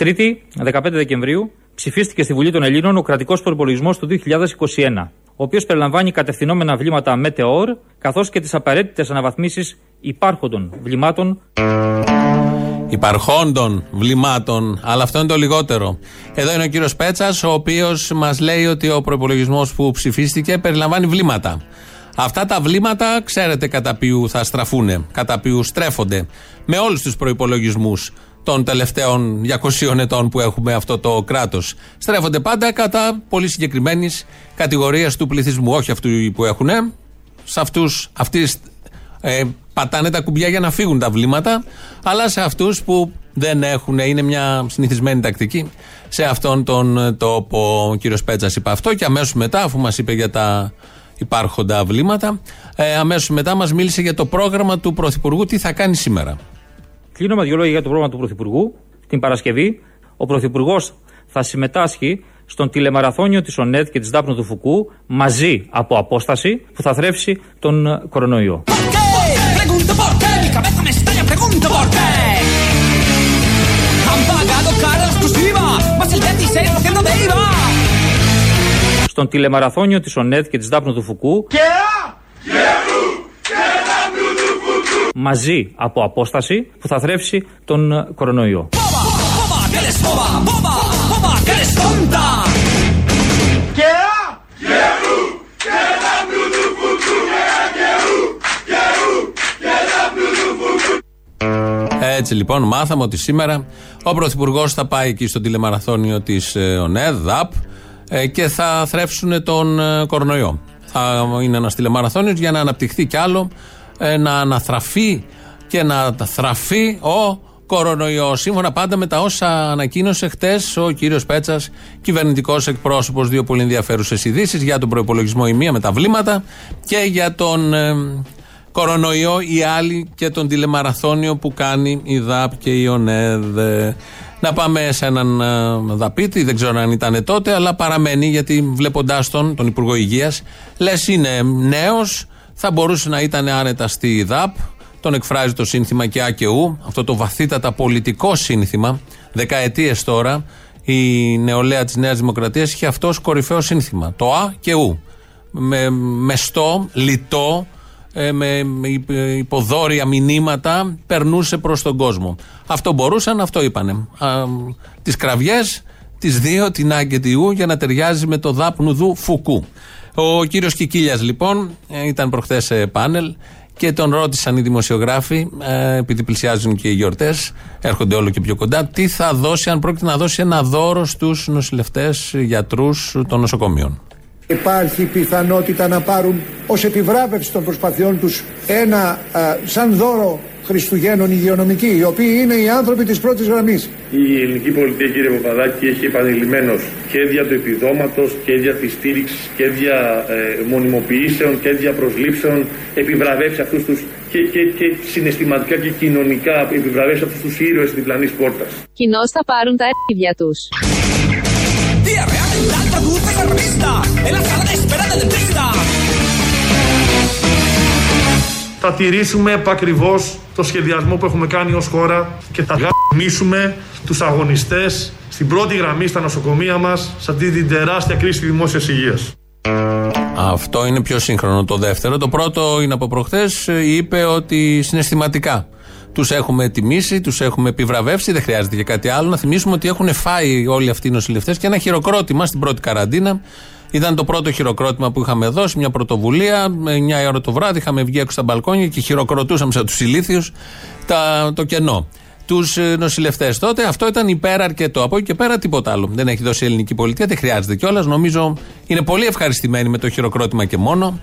Την Τρίτη, 15 Δεκεμβρίου, ψηφίστηκε στη Βουλή των Ελλήνων ο κρατικός προπολογισμό του 2021, ο οποίος περιλαμβάνει κατευθυνόμενα βλήματα ΜΕΤΕΟΡ, καθώς και τις απαραίτητες αναβαθμίσεις υπάρχοντων βλημάτων. Υπαρχόντων βλημάτων, αλλά αυτό είναι το λιγότερο. Εδώ είναι ο κύριος Πέτσας, ο οποίος μας λέει ότι ο προπολογισμό που ψηφίστηκε περιλαμβάνει βλήματα. Αυτά τα βλήματα ξέρετε κατά ποιου θα στραφούν, κατά ποιου στρέφονται. Με όλους τους προπολογισμού των τελευταίων 200 ετών που έχουμε αυτό το κράτος. Στρέφονται πάντα κατά πολύ συγκεκριμένης κατηγορίας του πληθυσμού. Όχι αυτού που έχουν. Σε αυτούς, αυτοί ε, πατάνε τα κουμπιά για να φύγουν τα βλήματα, αλλά σε αυτούς που δεν έχουν, είναι μια συνηθισμένη τακτική. Σε αυτόν τον τόπο ο κύριος Πέτσας είπε αυτό και αμέσως μετά, αφού μας είπε για τα υπάρχοντα βλήματα, ε, αμέσως μετά μας μίλησε για το πρόγραμμα του Πρωθυπουργού, τι θα κάνει σήμερα. Κλείνω με δύο λόγια για το πρόγραμμα του Πρωθυπουργού. Την Παρασκευή, ο Πρωθυπουργός θα συμμετάσχει στον τηλεμαραθώνιο της ΟΝΕΔ και της Δάπνου του Φουκού μαζί από απόσταση που θα θρέψει τον κορονοϊό. Στον τηλεμαραθώνιο της ΟΝΕΔ και της Δάπνου του Φουκού μαζί από απόσταση που θα θρέψει τον κορονοϊό. Έτσι λοιπόν μάθαμε ότι σήμερα ο Πρωθυπουργός θα πάει εκεί στο τηλεμαραθώνιο της ε, ΟΝΕΔ, ΔΑΠ ε, και θα θρέψουν τον ε, κορονοϊό. Θα είναι ένας τηλεμαραθώνιος για να αναπτυχθεί κι άλλο, να αναθραφεί και να θραφεί ο κορονοϊός. Σύμφωνα πάντα με τα όσα ανακοίνωσε χτες ο κύριος Πέτσας, κυβερνητικός εκπρόσωπος, δύο πολύ ενδιαφέρουσες ειδήσεις για τον προπολογισμό η μία με τα βλήματα και για τον κορονοϊό η άλλη και τον τηλεμαραθώνιο που κάνει η ΔΑΠ και η ΟΝΕΔ. Να πάμε σε έναν ε, δαπίτη, δεν ξέρω αν ήταν τότε, αλλά παραμένει γιατί βλέποντάς τον, τον Υπουργό Υγείας, λες είναι νέος, θα μπορούσε να ήταν άνετα στη ΔΑΠ. Τον εκφράζει το σύνθημα και Α και Ου, αυτό το βαθύτατα πολιτικό σύνθημα, δεκαετίες τώρα. Η νεολαία της Νέας Δημοκρατίας είχε αυτός ως κορυφαίο σύνθημα. Το Α και Ου. Με μεστό, λιτό, ε, με υποδόρια μηνύματα περνούσε προς τον κόσμο. Αυτό μπορούσαν, αυτό είπανε. τις κραυγές, τις δύο, την Α και τη Ου για να ταιριάζει με το δάπνου δου Φουκού. Ο κύριος Κικίλιας λοιπόν ε, ήταν προχθές σε πάνελ και τον ρώτησαν οι δημοσιογράφοι, ε, επειδή πλησιάζουν και οι γιορτές, έρχονται όλο και πιο κοντά, τι θα δώσει, αν πρόκειται να δώσει ένα δώρο στους νοσηλευτές, γιατρούς των νοσοκομείων. Υπάρχει πιθανότητα να πάρουν ως επιβράβευση των προσπαθειών τους ένα σαν δώρο Χριστουγέννων υγειονομική, οι οποίοι είναι οι άνθρωποι της πρώτης γραμμής. Η ελληνική πολιτεία, κύριε Παπαδάκη, έχει επανειλημμένως και δια του επιδόματος και δια της στήριξης και δια ε, μονιμοποιήσεων και δια προσλήψεων επιβραβεύσει αυτούς τους και, και, και συναισθηματικά και κοινωνικά επιβραβεύσει αυτούς τους ήρωες της διπλανής πόρτας. Κοινώς θα πάρουν τα αρχίδια τους. Θα τηρήσουμε επακριβώς το σχεδιασμό που έχουμε κάνει ως χώρα και θα γαμίσουμε τους αγωνιστές στην πρώτη γραμμή στα νοσοκομεία μας σε αυτή την τεράστια κρίση δημόσιας υγείας. Αυτό είναι πιο σύγχρονο το δεύτερο. Το πρώτο είναι από προχθές, είπε ότι συναισθηματικά τους έχουμε τιμήσει, τους έχουμε επιβραβεύσει, δεν χρειάζεται και κάτι άλλο. Να θυμίσουμε ότι έχουν φάει όλοι αυτοί οι νοσηλευτές και ένα χειροκρότημα στην πρώτη καραντίνα. Ήταν το πρώτο χειροκρότημα που είχαμε δώσει, μια πρωτοβουλία. 9 ώρα το βράδυ είχαμε βγει έξω στα μπαλκόνια και χειροκροτούσαμε σαν τους ηλίθιους το κενό. Τους ε, νοσηλευτές τότε αυτό ήταν υπεραρκετό. Από εκεί και πέρα τίποτα άλλο. Δεν έχει δώσει η ελληνική πολιτεία, δεν χρειάζεται κιόλας. Νομίζω είναι πολύ ευχαριστημένοι με το χειροκρότημα και μόνο.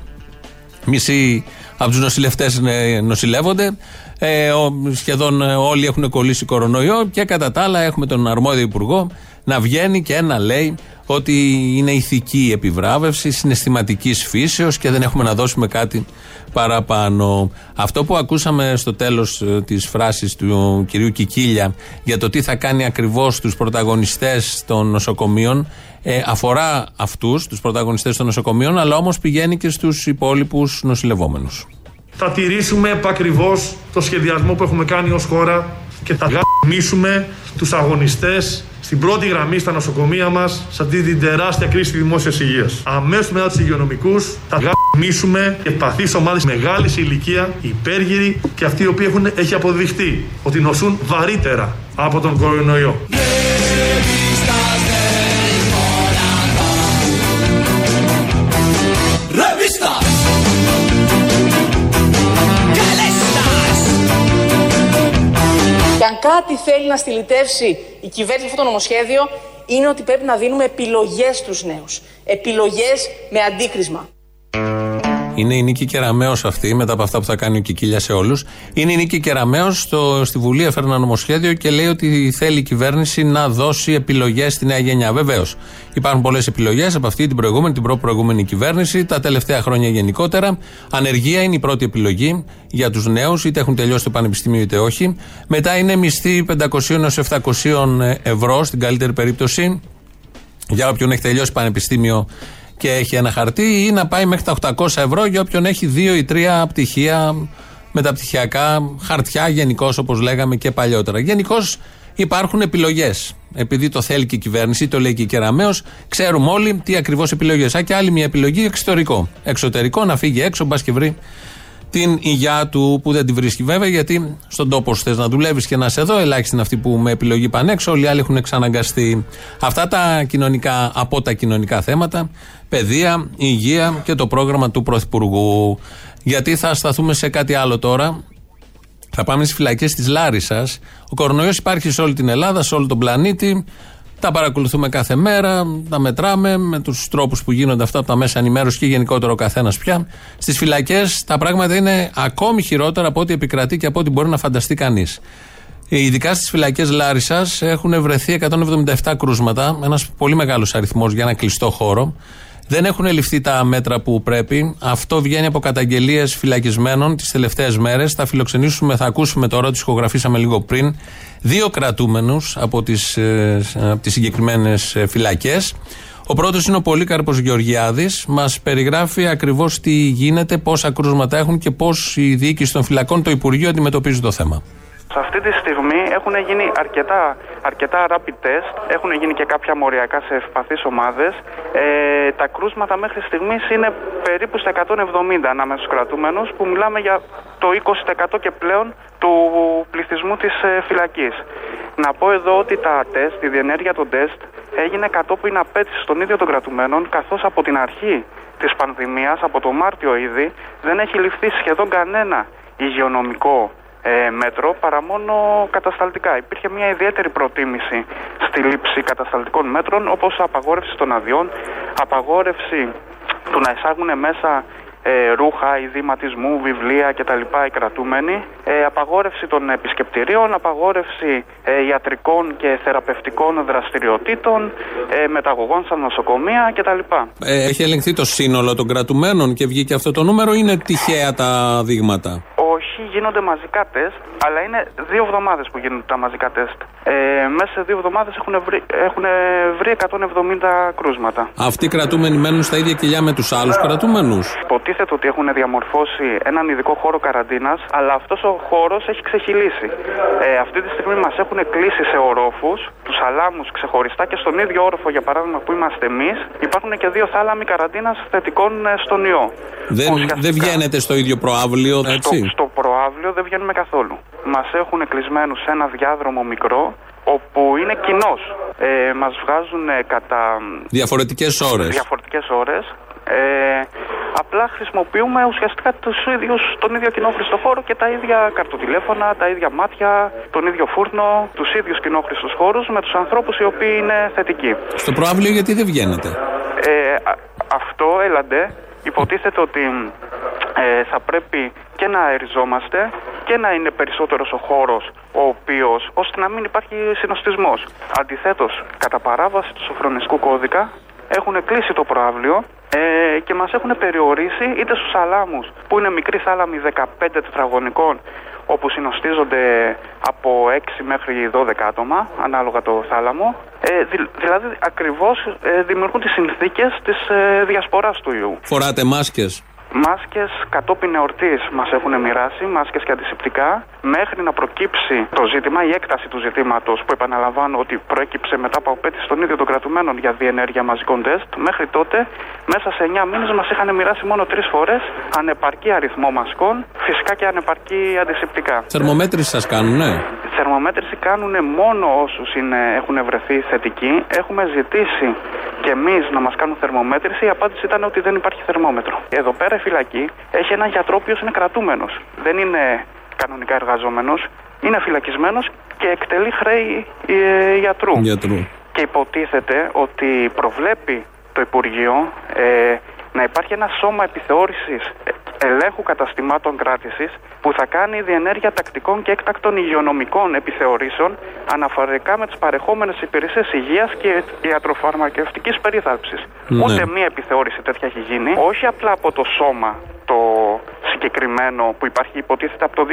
Μισοί από τους νοσηλευτές νοσηλεύονται. Ε, σχεδόν όλοι έχουν κολλήσει κορονοϊό και κατά τα άλλα έχουμε τον αρμόδιο υπουργό να βγαίνει και να λέει ότι είναι ηθική επιβράβευση συναισθηματικής φύσεως και δεν έχουμε να δώσουμε κάτι παραπάνω. Αυτό που ακούσαμε στο τέλος ε, της φράσης του κυρίου Κικίλια για το τι θα κάνει ακριβώς τους πρωταγωνιστές των νοσοκομείων ε, αφορά αυτούς, τους πρωταγωνιστές των νοσοκομείων, αλλά όμως πηγαίνει και στους υπόλοιπους νοσηλευόμενους. Θα τηρήσουμε επακριβώς το σχεδιασμό που έχουμε κάνει ως χώρα και θα Μίσουμε τους αγωνιστές στην πρώτη γραμμή στα νοσοκομεία μας σε αυτή την τεράστια κρίση της δημόσιας υγείας. Αμέσως μετά τους υγειονομικούς θα γαμίσουμε ευπαθείς ομάδες μεγάλης ηλικία, υπέργυροι και αυτοί οι οποίοι έχουν, έχει αποδειχτεί ότι νοσούν βαρύτερα από τον κορονοϊό. Και αν κάτι θέλει να στυλιτεύσει η κυβέρνηση αυτό το νομοσχέδιο, είναι ότι πρέπει να δίνουμε επιλογές στους νέους. Επιλογές με αντίκρισμα. Είναι η Νίκη Κεραμέο αυτή, μετά από αυτά που θα κάνει ο Κικίλια σε όλους. Είναι η Νίκη Κεραμέο, στη Βουλή έφερε ένα νομοσχέδιο και λέει ότι θέλει η κυβέρνηση να δώσει επιλογές στη νέα γενιά. Βεβαίως, υπάρχουν πολλές επιλογές από αυτή την προηγούμενη, την προ-προηγούμενη κυβέρνηση, τα τελευταία χρόνια γενικότερα. Ανεργία είναι η πρώτη επιλογή για τους νέους, είτε έχουν τελειώσει το πανεπιστήμιο είτε όχι. Μετά είναι μισθή 500 έως 700 ευρώ, στην καλύτερη περίπτωση, για όποιον έχει τελειώσει πανεπιστήμιο και έχει ένα χαρτί ή να πάει μέχρι τα 800 ευρώ για όποιον έχει δύο ή τρία πτυχία μεταπτυχιακά χαρτιά γενικώς όπως λέγαμε και παλιότερα. Γενικώς υπάρχουν επιλογές. Επειδή το θέλει και η κυβέρνηση, το λέει και η Κεραμαίο, ξέρουμε όλοι τι ακριβώς επιλογές. Α, και άλλη μια επιλογή εξωτερικό. Εξωτερικό να φύγει έξω, μπας και βρει την υγειά του που δεν τη βρίσκει βέβαια, γιατί στον τόπο σου θες να δουλεύεις και να είσαι εδώ. Ελάχιστοι είναι αυτοί που με επιλογή πάνε έξω. Όλοι οι άλλοι έχουν εξαναγκαστεί. Αυτά τα κοινωνικά, από τα κοινωνικά θέματα, παιδεία, υγεία και το πρόγραμμα του Πρωθυπουργού. Γιατί θα σταθούμε σε κάτι άλλο τώρα. Θα πάμε στις φυλακές της Λάρισας. Ο κορονοϊός υπάρχει σε όλη την Ελλάδα, σε όλο τον πλανήτη. Τα παρακολουθούμε κάθε μέρα, τα μετράμε με τους τρόπους που γίνονται αυτά από τα μέσα ενημέρωσης και γενικότερα ο καθένας πια. Στις φυλακές τα πράγματα είναι ακόμη χειρότερα από ό,τι επικρατεί και από ό,τι μπορεί να φανταστεί κανείς. Ειδικά στις φυλακές Λάρισας έχουν βρεθεί 177 κρούσματα, ένας πολύ μεγάλος αριθμός για ένα κλειστό χώρο. Δεν έχουν ληφθεί τα μέτρα που πρέπει. Αυτό βγαίνει από καταγγελίες φυλακισμένων τις τελευταίες μέρες. Θα φιλοξενήσουμε, θα ακούσουμε τώρα, τι ηχογραφήσαμε λίγο πριν, δύο κρατούμενους από τις ε, τις συγκεκριμένες ε, φυλακές. Ο πρώτος είναι ο Πολύκαρπος Γεωργιάδης. Μας περιγράφει ακριβώς τι γίνεται, πόσα κρούσματα έχουν και πώς η διοίκηση των φυλακών, το Υπουργείο αντιμετωπίζει το θέμα. Σε αυτή τη στιγμή έχουν γίνει αρκετά, αρκετά rapid test, έχουν γίνει και κάποια μοριακά σε ευπαθείς ομάδες. Ε, τα κρούσματα μέχρι στιγμής είναι περίπου στα 170 ανάμεσα στους κρατούμενους που μιλάμε για το 20% και πλέον του πληθυσμού της ε, φυλακής. Να πω εδώ ότι τα τεστ, η διενέργεια των τεστ έγινε κατόπιν απέτηση των ίδιων των κρατουμένων καθώς από την αρχή της πανδημίας, από το Μάρτιο ήδη, δεν έχει ληφθεί σχεδόν κανένα υγειονομικό ε, μέτρο παρά μόνο κατασταλτικά. Υπήρχε μια ιδιαίτερη προτίμηση στη λήψη κατασταλτικών μέτρων όπως απαγόρευση των αδειών, απαγόρευση του να εισάγουν μέσα ε, ρούχα, ειδηματισμού, βιβλία κτλ. οι κρατούμενοι, ε, απαγόρευση των επισκεπτηρίων, απαγόρευση ε, ιατρικών και θεραπευτικών δραστηριοτήτων, ε, μεταγωγών στα νοσοκομεία κτλ. Ε, έχει ελεγχθεί το σύνολο των κρατουμένων και βγήκε αυτό το νούμερο ή είναι τυχαία τα δείγματα; Γίνονται μαζικά τεστ, αλλά είναι δύο εβδομάδες που γίνονται τα μαζικά τεστ. Ε, μέσα σε δύο εβδομάδες έχουν βρει, έχουν βρει 170 κρούσματα. Αυτοί οι κρατούμενοι μένουν στα ίδια κοιλιά με τους άλλους κρατούμενους; Υποτίθεται ότι έχουν διαμορφώσει έναν ειδικό χώρο καραντίνας, αλλά αυτός ο χώρος έχει ξεχυλήσει. Ε, αυτή τη στιγμή μας έχουν κλείσει σε ορόφους, τους αλάμους ξεχωριστά και στον ίδιο όροφο, για παράδειγμα, που είμαστε εμείς, υπάρχουν και δύο θάλαμοι καραντίνας θετικών ε, στον ιό. Δεν, δεν βγαίνετε στο ίδιο προάβλιο, έτσι; Στο, στο προάβλιο δεν βγαίνουμε καθόλου. Μας έχουν κλεισμένου σε ένα διάδρομο μικρό, όπου είναι κοινός. Ε, Μας βγάζουν κατά. Διαφορετικές ώρες. Διαφορετικές ώρες. Ε, απλά χρησιμοποιούμε ουσιαστικά τους ίδιους, τον ίδιο κοινόχρηστο χώρο και τα ίδια καρτοτηλέφωνα, τα ίδια μάτια, τον ίδιο φούρνο, τους ίδιους κοινόχρηστους χώρους με τους ανθρώπους οι οποίοι είναι θετικοί. Στο προάβλιο γιατί δεν βγαίνετε; Ε, αυτό έλαντε. Υποτίθεται ότι ε, θα πρέπει και να αεριζόμαστε και να είναι περισσότερος ο χώρος ο οποίος, ώστε να μην υπάρχει συνοστισμός. Αντιθέτως, κατά παράβαση του σοφρονιστικού κώδικα, έχουν κλείσει το προάβλιο ε, και μας έχουν περιορίσει είτε στους αλάμους που είναι μικροί θάλαμοι 15 τετραγωνικών όπου συνοστίζονται από 6 μέχρι 12 άτομα ανάλογα το θάλαμο ε, δηλαδή ακριβώς ε, δημιουργούν τις συνθήκες της ε, διασποράς του ιού. Φοράτε μάσκες. Μάσκες κατόπιν εορτής μας έχουν μοιράσει, μάσκες και αντισηπτικά, μέχρι να προκύψει το ζήτημα, η έκταση του ζητήματος που επαναλαμβάνω ότι προέκυψε μετά από απέτηση των ίδιων των κρατουμένων για διενέργεια μαζικών τεστ. Μέχρι τότε, μέσα σε 9 μήνες μας είχαν μοιράσει μόνο τρεις φορές ανεπαρκή αριθμό μασκών, φυσικά και ανεπαρκή αντισηπτικά. Θερμομέτρηση σας κάνουνε; Θερμομέτρηση κάνουν μόνο όσους έχουν βρεθεί θετικοί. Έχουμε ζητήσει και εμείς να μας κάνουν θερμομέτρηση. Η απάντηση ήταν ότι δεν υπάρχει θερμόμετρο. Εδώ πέρα η φυλακή έχει έναν γιατρό ο οποίος είναι κρατούμενος. Δεν είναι κανονικά εργαζόμενος. Είναι φυλακισμένος και εκτελεί χρέη ε, γιατρού. Γιατρού. Και υποτίθεται ότι προβλέπει το Υπουργείο ε, να υπάρχει ένα σώμα επιθεώρησης ε, ελέγχου καταστημάτων κράτησης που θα κάνει διενέργεια τακτικών και έκτακτων υγειονομικών επιθεωρήσεων αναφορικά με τις παρεχόμενες υπηρεσίες υγείας και ιατροφαρμακευτικής περίθαλψης. Ναι. Ούτε μία επιθεώρηση τέτοια έχει γίνει, όχι απλά από το σώμα το συγκεκριμένο που υπάρχει υποτίθεται από το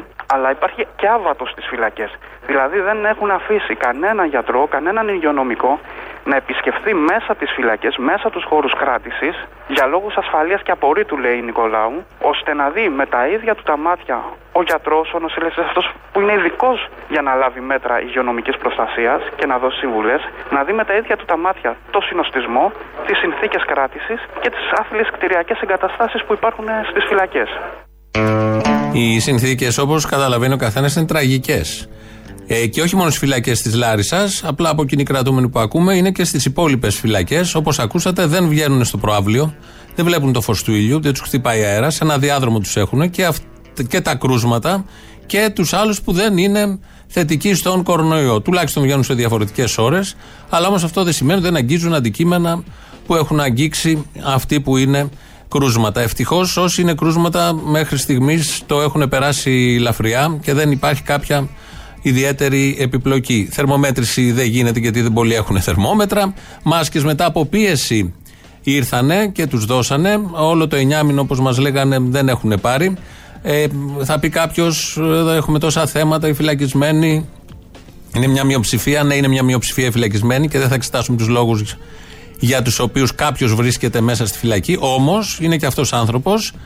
2002, αλλά υπάρχει και άβατος στις φυλακές. Δηλαδή δεν έχουν αφήσει κανένα γιατρό, κανέναν υγειονομικό να επισκεφθεί μέσα τις φυλακές, μέσα τους χώρους κράτησης, για λόγους ασφαλείας και απορρίτου λέει Νικολάου, ώστε να δει με τα ίδια του τα μάτια ο γιατρός, ο νοσηλευτής αυτός που είναι ειδικός για να λάβει μέτρα υγειονομικής προστασίας και να δώσει συμβουλές, να δει με τα ίδια του τα μάτια το συνοστισμό, τις συνθήκες κράτησης και τις άθλιες κτηριακές εγκαταστάσεις που υπάρχουν στις φυλακές. Οι συνθήκες, όπως καταλαβαίνει ο καθένας, είναι τραγικές. Ε, και όχι μόνο στις φυλακές της Λάρισας, απλά από κοινή κρατούμενοι που ακούμε, είναι και στις υπόλοιπες φυλακές. Όπως ακούσατε, δεν βγαίνουν στο προάβλιο, δεν βλέπουν το φως του ήλιου, δεν τους χτυπάει αέρας, σε ένα διάδρομο τους έχουν και, αυ- και τα κρούσματα και τους άλλους που δεν είναι θετικοί στον κορονοϊό. Τουλάχιστον βγαίνουν σε διαφορετικές ώρες, αλλά όμως αυτό δεν σημαίνει ότι δεν αγγίζουν αντικείμενα που έχουν αγγίξει αυτοί που είναι κρούσματα. Ευτυχώς όσοι είναι κρούσματα μέχρι στιγμής το έχουν περάσει ελαφριά και δεν υπάρχει κάποια ιδιαίτερη επιπλοκή. Θερμομέτρηση δεν γίνεται γιατί δεν πολλοί έχουν θερμόμετρα. Μάσκες μετά από πίεση ήρθανε και τους δώσανε. Όλο το 9 μήνο, όπως μας λέγανε, δεν έχουν πάρει. Ε, θα πει κάποιος, εδώ έχουμε τόσα θέματα, οι φυλακισμένοι. Είναι μια μειοψηφία, ναι, είναι μια μειοψηφία οι φυλακισμένοι και δεν θα εξετάσουμε τους λόγους για τους οποίους κάποιος βρίσκεται μέσα στη φυλακή. Όμως είναι και αυτός άνθρωπος, ε,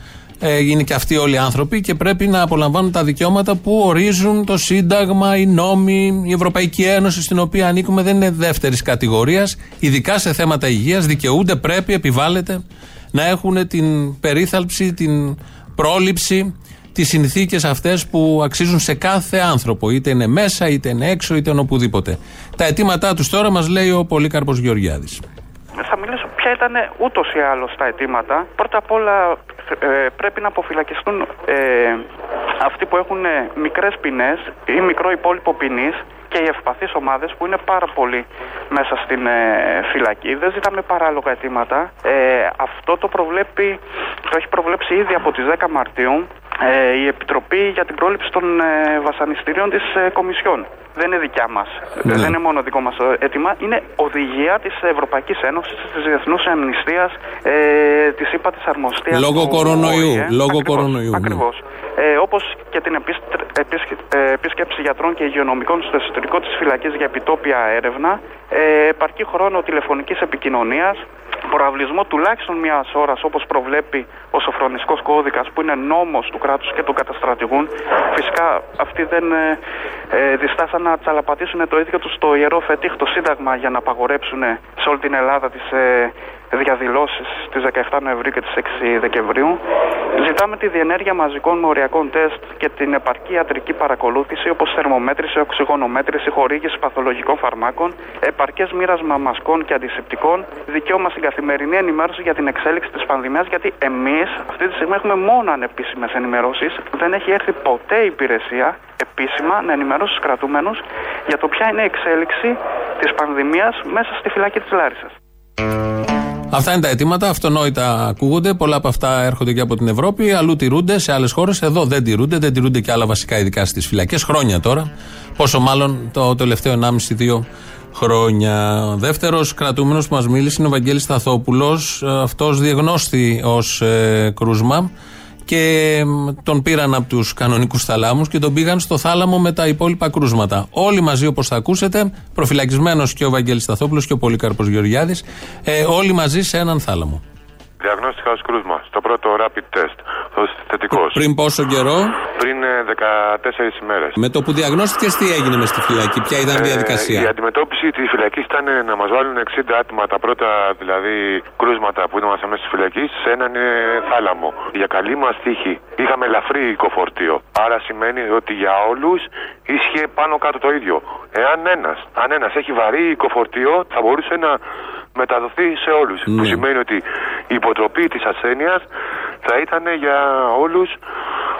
είναι και αυτοί όλοι άνθρωποι και πρέπει να απολαμβάνουν τα δικαιώματα που ορίζουν το Σύνταγμα, οι νόμοι, η Ευρωπαϊκή Ένωση στην οποία ανήκουμε δεν είναι δεύτερης κατηγορίας. Ειδικά σε θέματα υγείας δικαιούνται, πρέπει, επιβάλλεται να έχουν την περίθαλψη, την πρόληψη, τις συνθήκες αυτές που αξίζουν σε κάθε άνθρωπο. Είτε είναι μέσα, είτε είναι έξω, είτε είναι οπουδήποτε. Τα αιτήματά τους τώρα μας λέει ο Πολύκαρπος Γεωργιάδης. Θα μιλήσω ποια ήταν ούτως ή άλλως τα αιτήματα. Πρώτα απ' όλα ε, πρέπει να αποφυλακιστούν ε, αυτοί που έχουν μικρές ποινές ή μικρό υπόλοιπο ποινής και οι ευπαθείς ομάδες που είναι πάρα πολύ μέσα στην ε, φυλακή. Δεν ζητάμε παράλογα αιτήματα. Ε, αυτό το προβλέπει, το έχει προβλέψει ήδη από τις 10 Μαρτίου ε, η Επιτροπή για την πρόληψη των ε, βασανιστήριων της ε, Κομισιόν. Δεν είναι δικιά μας. Ναι. Δεν είναι μόνο δικό μας αίτημα. Είναι οδηγία της Ευρωπαϊκής Ένωσης, της Διεθνούς Αμνηστίας, ε, της ΥΠΑ της Αρμοστίας. Λόγω του κορονοϊού. ΟΗΕ. Λόγω Ακριβώς, κορονοϊού, ναι. Ακριβώς. Ε, όπως και την επίστ- επίσκε- ε, επίσκεψη γιατρών και υγειονομικών στο εσωτερικό της φυλακής για επιτόπια έρευνα, ε, επαρκή χρόνο τηλεφωνικής επικοινωνίας, προαυλισμό τουλάχιστον μιας ώρας όπως προβλέπει ο Σοφρονιστικός Κώδικας, που είναι νόμος του κράτου και του καταστρατηγούν. Φυσικά αυτοί δεν ε, ε, διστάσαν να τσαλαπατήσουν το ίδιο τους το ιερό φετίχ, το Σύνταγμα, για να απαγορέψουν σε όλη την Ελλάδα τις ε, διαδηλώσει στις 17 Νοεμβρίου και τις 6 Δεκεμβρίου. Ζητάμε τη διενέργεια μαζικών μοριακών τεστ και την επαρκή ιατρική παρακολούθηση, όπως θερμομέτρηση, οξυγονομέτρηση, χορήγηση παθολογικών φαρμάκων, επαρκές μοίρασμα μασκών και αντισηπτικών, δικαίωμα στην καθημερινή ενημέρωση για την εξέλιξη της πανδημίας, γιατί εμείς αυτή τη στιγμή έχουμε μόνο ανεπίσημες ενημερώσεις. Δεν έχει έρθει ποτέ η υπηρεσία επίσημα να ενημερώσει τους κρατούμενους για το ποια είναι η εξέλιξη της πανδημίας μέσα στη φυλάκη της Λάρισας. Αυτά είναι τα αιτήματα, αυτονόητα ακούγονται. Πολλά από αυτά έρχονται και από την Ευρώπη, αλλού τηρούνται σε άλλες χώρες. Εδώ δεν τηρούνται, δεν τηρούνται και άλλα βασικά, ειδικά στις φυλακές. Χρόνια τώρα. Πόσο μάλλον το τελευταίο 1,5-2 χρόνια. Δεύτερος κρατούμενος που μας μίλησε είναι ο Βαγγέλης Σταθόπουλος. Αυτός διεγνώστη ως ε, κρούσμα και μ, τον πήραν από τους κανονικούς θαλάμους και τον πήγαν στο θάλαμο με τα υπόλοιπα κρούσματα. Όλοι μαζί, όπως θα ακούσετε, προφυλακισμένος και ο Βαγγέλης Σταθόπουλος και ο Πολύκαρπος Γεωργιάδης, ε, όλοι μαζί σε έναν θάλαμο. Διαγνώστηκα ω κρούσμα. Στο πρώτο rapid test. Το θετικός. Πριν πόσο καιρό, Πριν ε, 14 ημέρες. με το που διαγνώστηκες, τι έγινε μες στη φυλακή, ποια ήταν η Ε, η διαδικασία. αντιμετώπιση της φυλακής ήταν να μας βάλουν 60 άτομα τα πρώτα δηλαδή κρούσματα που ήμασταν μέσα στη φυλακή σε έναν ε, θάλαμο. Για καλή μας τύχη είχαμε ελαφρύ οικοφορτίο. Άρα σημαίνει ότι για όλους ίσχυε πάνω κάτω το ίδιο. Εάν ένας αν ένας έχει βαρύ οικοφορτίο θα μπορούσε να μεταδοθεί σε όλους. Που σημαίνει ότι η υποτροπή της ασθένειας θα ήταν για όλους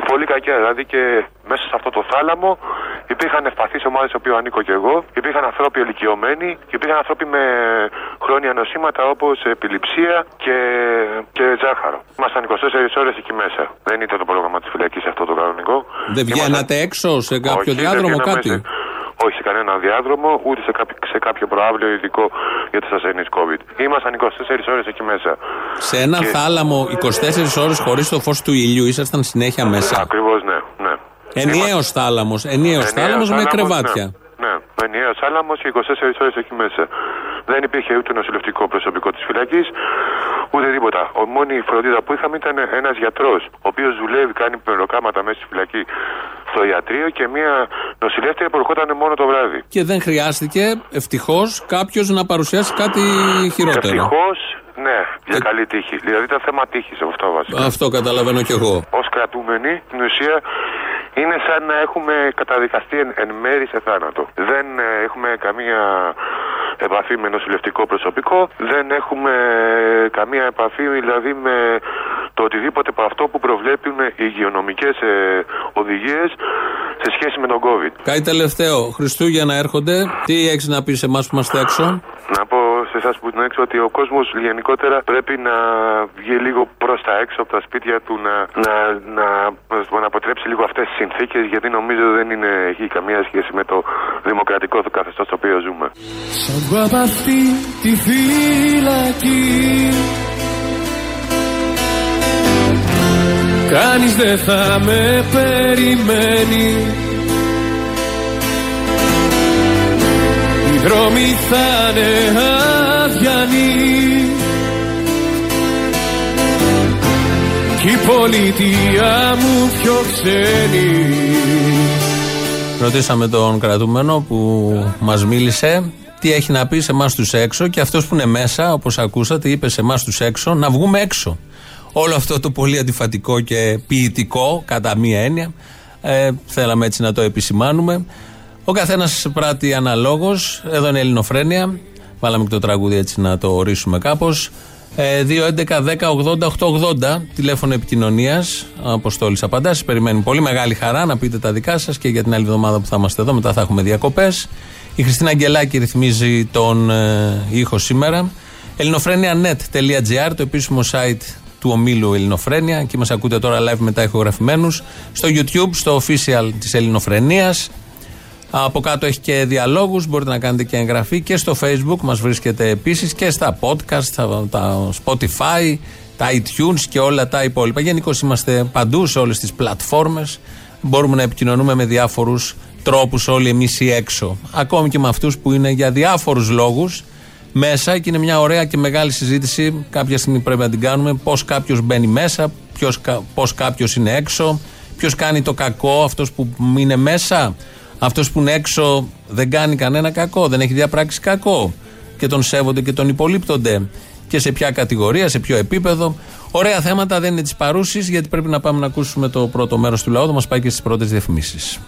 πολύ κακιά. Δηλαδή και μέσα σε αυτό το θάλαμο υπήρχαν ευπαθείς ομάδες, οποίες ανήκω και εγώ, υπήρχαν ανθρώποι ηλικιωμένοι, υπήρχαν άνθρωποι με χρόνια νοσήματα όπως επιληψία και, και ζάχαρο. Ήμασταν 24 ώρες εκεί μέσα. Δεν ήταν το πρόγραμμα της φυλακής αυτό το κανονικό. Δεν βγαίνατε έξω σε κάποιο Όχι, δεν διάδρομο, βγαίναμε κάτι; σε- όχι σε κανένα διάδρομο, ούτε σε κάποιο, σε κάποιο προάβλιο ειδικό για του ασθενεί COVID. Ήμασταν 24 ώρες εκεί μέσα. Σε ένα Και- θάλαμο 24 ώρες χωρίς το φως του ηλιού, ήσασταν συνέχεια μέσα. Ακριβώς, ναι. ναι. Ενιαίος θάλαμος, ενιαίος θάλαμος με θάλαμος, κρεβάτια. Ναι, ναι. ενιαίος θάλαμος και 24 ώρες εκεί μέσα. Δεν υπήρχε ούτε νοσηλευτικό προσωπικό της φυλακής, ούτε τίποτα. Ο μόνη φροντίδα που είχαμε ήταν ένας γιατρός, ο οποίος δουλεύει, κάνει περοκάματα μέσα στη φυλακή στο ιατρείο και μία νοσηλεύτρια που ερχόταν μόνο το βράδυ. Και δεν χρειάστηκε ευτυχώς κάποιος να παρουσιάσει κάτι χειρότερο. Ευτυχώς, ναι, για καλή τύχη. Δηλαδή ήταν θέμα τύχης αυτό βασικά. Αυτό καταλαβαίνω κι εγώ. ως κρατούμενοι, στην ουσία είναι σαν να έχουμε καταδικαστεί εν, εν μέρη σε θάνατο. Δεν ε, έχουμε καμία επαφή με νοσηλευτικό προσωπικό, δεν έχουμε ε, καμία επαφή δηλαδή με το οτιδήποτε από αυτό που προβλέπουν οι υγειονομικές ε, οδηγίες σε σχέση με τον COVID. Κάτι τελευταίο. Χριστούγεννα έρχονται. Τι έχεις να πεις σε εμάς που είμαστε έξω; Να πω σε εσάς που είναι έξω ότι ο κόσμος γενικότερα πρέπει να βγει λίγο προς τα έξω από τα σπίτια του, να, να, να, να, να αποτρέψει λίγο αυτές τις συνθήκες, γιατί νομίζω δεν είναι, έχει καμία σχέση με το δημοκρατικό καθεστώς το οποίο ζούμε. Σαν από αυτή τη φυλακή Κανείς δεν θα με περιμένει δρόμοι θα είναι αδιανοί Κι η πολιτεία μου πιο ξένη Ρωτήσαμε τον κρατούμενο που μας μίλησε τι έχει να πει σε εμάς τους έξω και αυτός που είναι μέσα, όπως ακούσατε, είπε σε εμάς τους έξω να βγούμε έξω. Όλο αυτό το πολύ αντιφατικό και ποιητικό, κατά μία έννοια, ε, θέλαμε έτσι να το επισημάνουμε. Ο καθένας πράττει αναλόγως. Εδώ είναι η Ελληνοφρένεια. Βάλαμε και το τραγούδι έτσι να το ορίσουμε κάπως. Ε, 2.11.10.80.880 τηλέφωνο επικοινωνίας. Αποστόλης απαντάς. Σας Περιμένει πολύ μεγάλη χαρά να πείτε τα δικά σας και για την άλλη εβδομάδα που θα είμαστε εδώ. Μετά θα έχουμε διακοπές. Η Χριστίνα Αγγελάκη ρυθμίζει τον ε, ήχο σήμερα. ελληνοφρένια.net.gr το επίσημο site του ομίλου Ελληνοφρένια. Εκεί μας ακούτε τώρα live μετά ηχογραφημένους. Στο YouTube, στο official της Ελληνοφρενίας από κάτω έχει και διαλόγους, μπορείτε να κάνετε και εγγραφή και στο facebook μας βρίσκεται επίσης και στα podcast, τα, τα Spotify, τα iTunes και όλα τα υπόλοιπα. Γενικώς είμαστε παντού σε όλες τις πλατφόρμες, μπορούμε να επικοινωνούμε με διάφορους τρόπους όλοι εμείς ή έξω. Ακόμη και με αυτούς που είναι για διάφορους λόγους μέσα και είναι μια ωραία και μεγάλη συζήτηση. Κάποια στιγμή πρέπει να την κάνουμε. Πώς κάποιος μπαίνει μέσα, πώς κάποιος είναι έξω, ποιος κάνει το κακό, αυτός που είναι μέσα, αυτός που είναι έξω δεν κάνει κανένα κακό, δεν έχει διαπράξει κακό και τον σέβονται και τον υπολείπτονται. Και σε ποια κατηγορία, σε ποιο επίπεδο. Ωραία θέματα δεν είναι της παρούσης, γιατί πρέπει να πάμε να ακούσουμε το πρώτο μέρος του λαού. Θα μας πάει και στις πρώτες διαφημίσεις.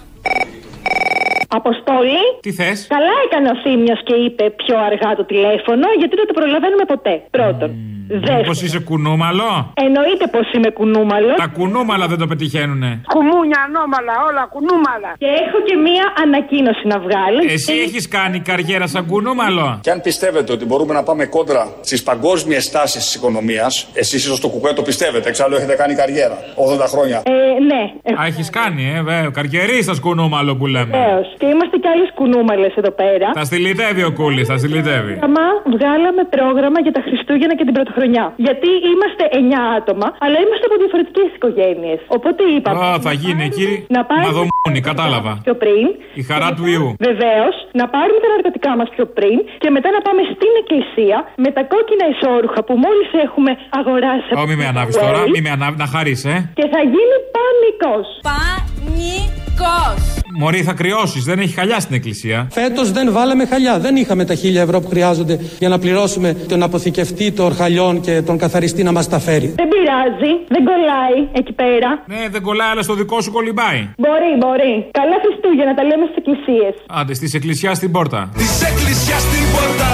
Αποστόλη. Τι θες; Καλά έκανε ο Θήμιος και είπε πιο αργά το τηλέφωνο, γιατί δεν το προλαβαίνουμε ποτέ. Πρώτον. Μήπως Δεύτερον. είσαι κουνούμαλο; Εννοείται πως είμαι κουνούμαλος. Τα κουνούμαλα δεν το πετυχαίνουνε. Κουμούνια, ανώμαλα, όλα κουνούμαλα. Και έχω και μία ανακοίνωση να βγάλω. Εσύ έχεις κάνει καριέρα σαν κουνούμαλο; Και αν πιστεύετε ότι μπορούμε να πάμε κόντρα στις παγκόσμιες τάσεις της οικονομίας, εσείς ίσως το κουκουέ το πιστεύετε, εξάλλου έχετε κάνει καριέρα 80 χρόνια. Ε, ναι. Α, έχεις κάνει, ε, βέβαια. Καριερίστα κουνούμαλο που λέμε. Βεβαίως. Και είμαστε κι άλλες κουνούμαλες εδώ πέρα. Τα στυλιτεύει ο Κούλης, τα στυλιτεύει. Άμα βγάλαμε πρόγραμμα για τα Χριστούγεννα και την Πρωτοχρονιά. Χρονιά. Γιατί είμαστε 9 άτομα, αλλά είμαστε από διαφορετικές οικογένειες. Οπότε είπαμε. Α, θα γίνει εκεί. Να πάρουμε Να δομούνι, κατάλαβα. πιο πριν. Η χαρά του ιού. Βεβαίως, να πάρουμε τα ναρκωτικά μας πιο πριν και μετά να πάμε στην εκκλησία με τα κόκκινα ισόρουχα που μόλις έχουμε αγοράσει. Ω, μη με ανάβεις τώρα, μη με ανάβει, να χαρείς, ε. Και θα γίνει πανικός. Πανικός. Μωρή, θα κρυώσεις, δεν έχει χαλιά στην εκκλησία. Φέτος δεν βάλαμε χαλιά. Δεν είχαμε τα χίλια ευρώ που χρειάζονται για να πληρώσουμε τον αποθηκευτή των χαλιών και τον καθαριστή να μας τα φέρει. Δεν πειράζει, δεν κολλάει εκεί πέρα. Ναι, δεν κολλάει, αλλά στο δικό σου κολυμπάει. Μπορεί, μπορεί. Καλά Χριστούγεννα, τα λέμε στις εκκλησίες. Άντε, στη εκκλησιά στην πόρτα. Τη εκκλησιά στην πόρτα.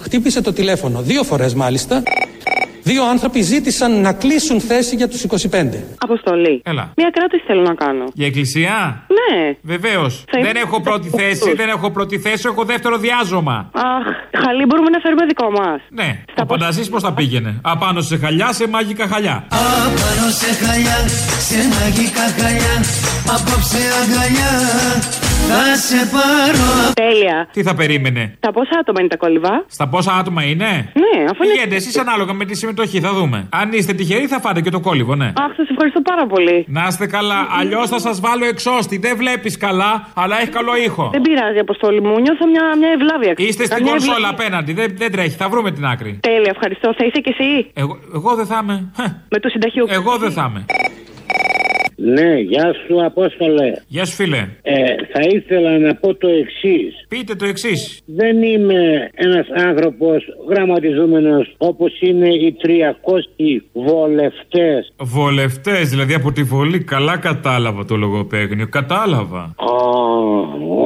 Χτύπησε το τηλέφωνο δύο φορές μάλιστα. Δύο άνθρωποι ζήτησαν να κλείσουν θέση για τους 25. Αποστολή. Έλα. Μία κράτηση θέλω να κάνω. Για εκκλησία; Ναι. Βεβαίως. Θα Δεν ήθελα έχω να πρώτη το θέση, πω. δεν έχω πρώτη θέση, έχω δεύτερο διάζωμα. Αχ, χαλί μπορούμε να φέρουμε δικό μας. Ναι. Ο Πανταζή πώς θα πήγαινε; Απάνω σε χαλιά, σε μάγικα χαλιά. Απάνω σε χαλιά, σε μαγικά χαλιά Απόψε αγκαλιά, θα σε πάρω Τέλεια. Τι θα περίμενε; Τα πόσα άτομα είναι τα κολυβά. Στα πόσα άτομα είναι; Ναι, αφού είναι. Πηγαίνετε εσεί ανάλογα με τη συμμετοχή, θα δούμε. Αν είστε τυχεροί, θα φάτε και το κόλυβο, ναι. Αχ, σας ευχαριστώ πάρα πολύ. Να είστε καλά. Αλλιώς θα σας βάλω εξώστη. Δεν βλέπεις καλά, αλλά έχει καλό ήχο. Δεν πειράζει, Αποστολή μου. Νιώθω μια, μια ευλάβεια. Είστε στην Καμιά κονσόλα ευλάβεια. απέναντι. Δεν, δεν τρέχει. Θα βρούμε την άκρη. Τέλεια, ευχαριστώ. Θα είσαι κι εσύ; Εγώ, εγώ δεν θα είμαι. Με το συνταχείο. Εγώ δεν θα είμαι. Ναι, γεια σου Απόστολε. Γεια σου, φίλε. Ε, θα ήθελα να πω το εξής. Πείτε το εξής. Δεν είμαι ένας άνθρωπος γραμματιζόμενος όπως είναι οι 300 βολευτές. Βολευτές, δηλαδή από τη βολή. Καλά κατάλαβα το λογοπαίγνιο. Κατάλαβα. Α,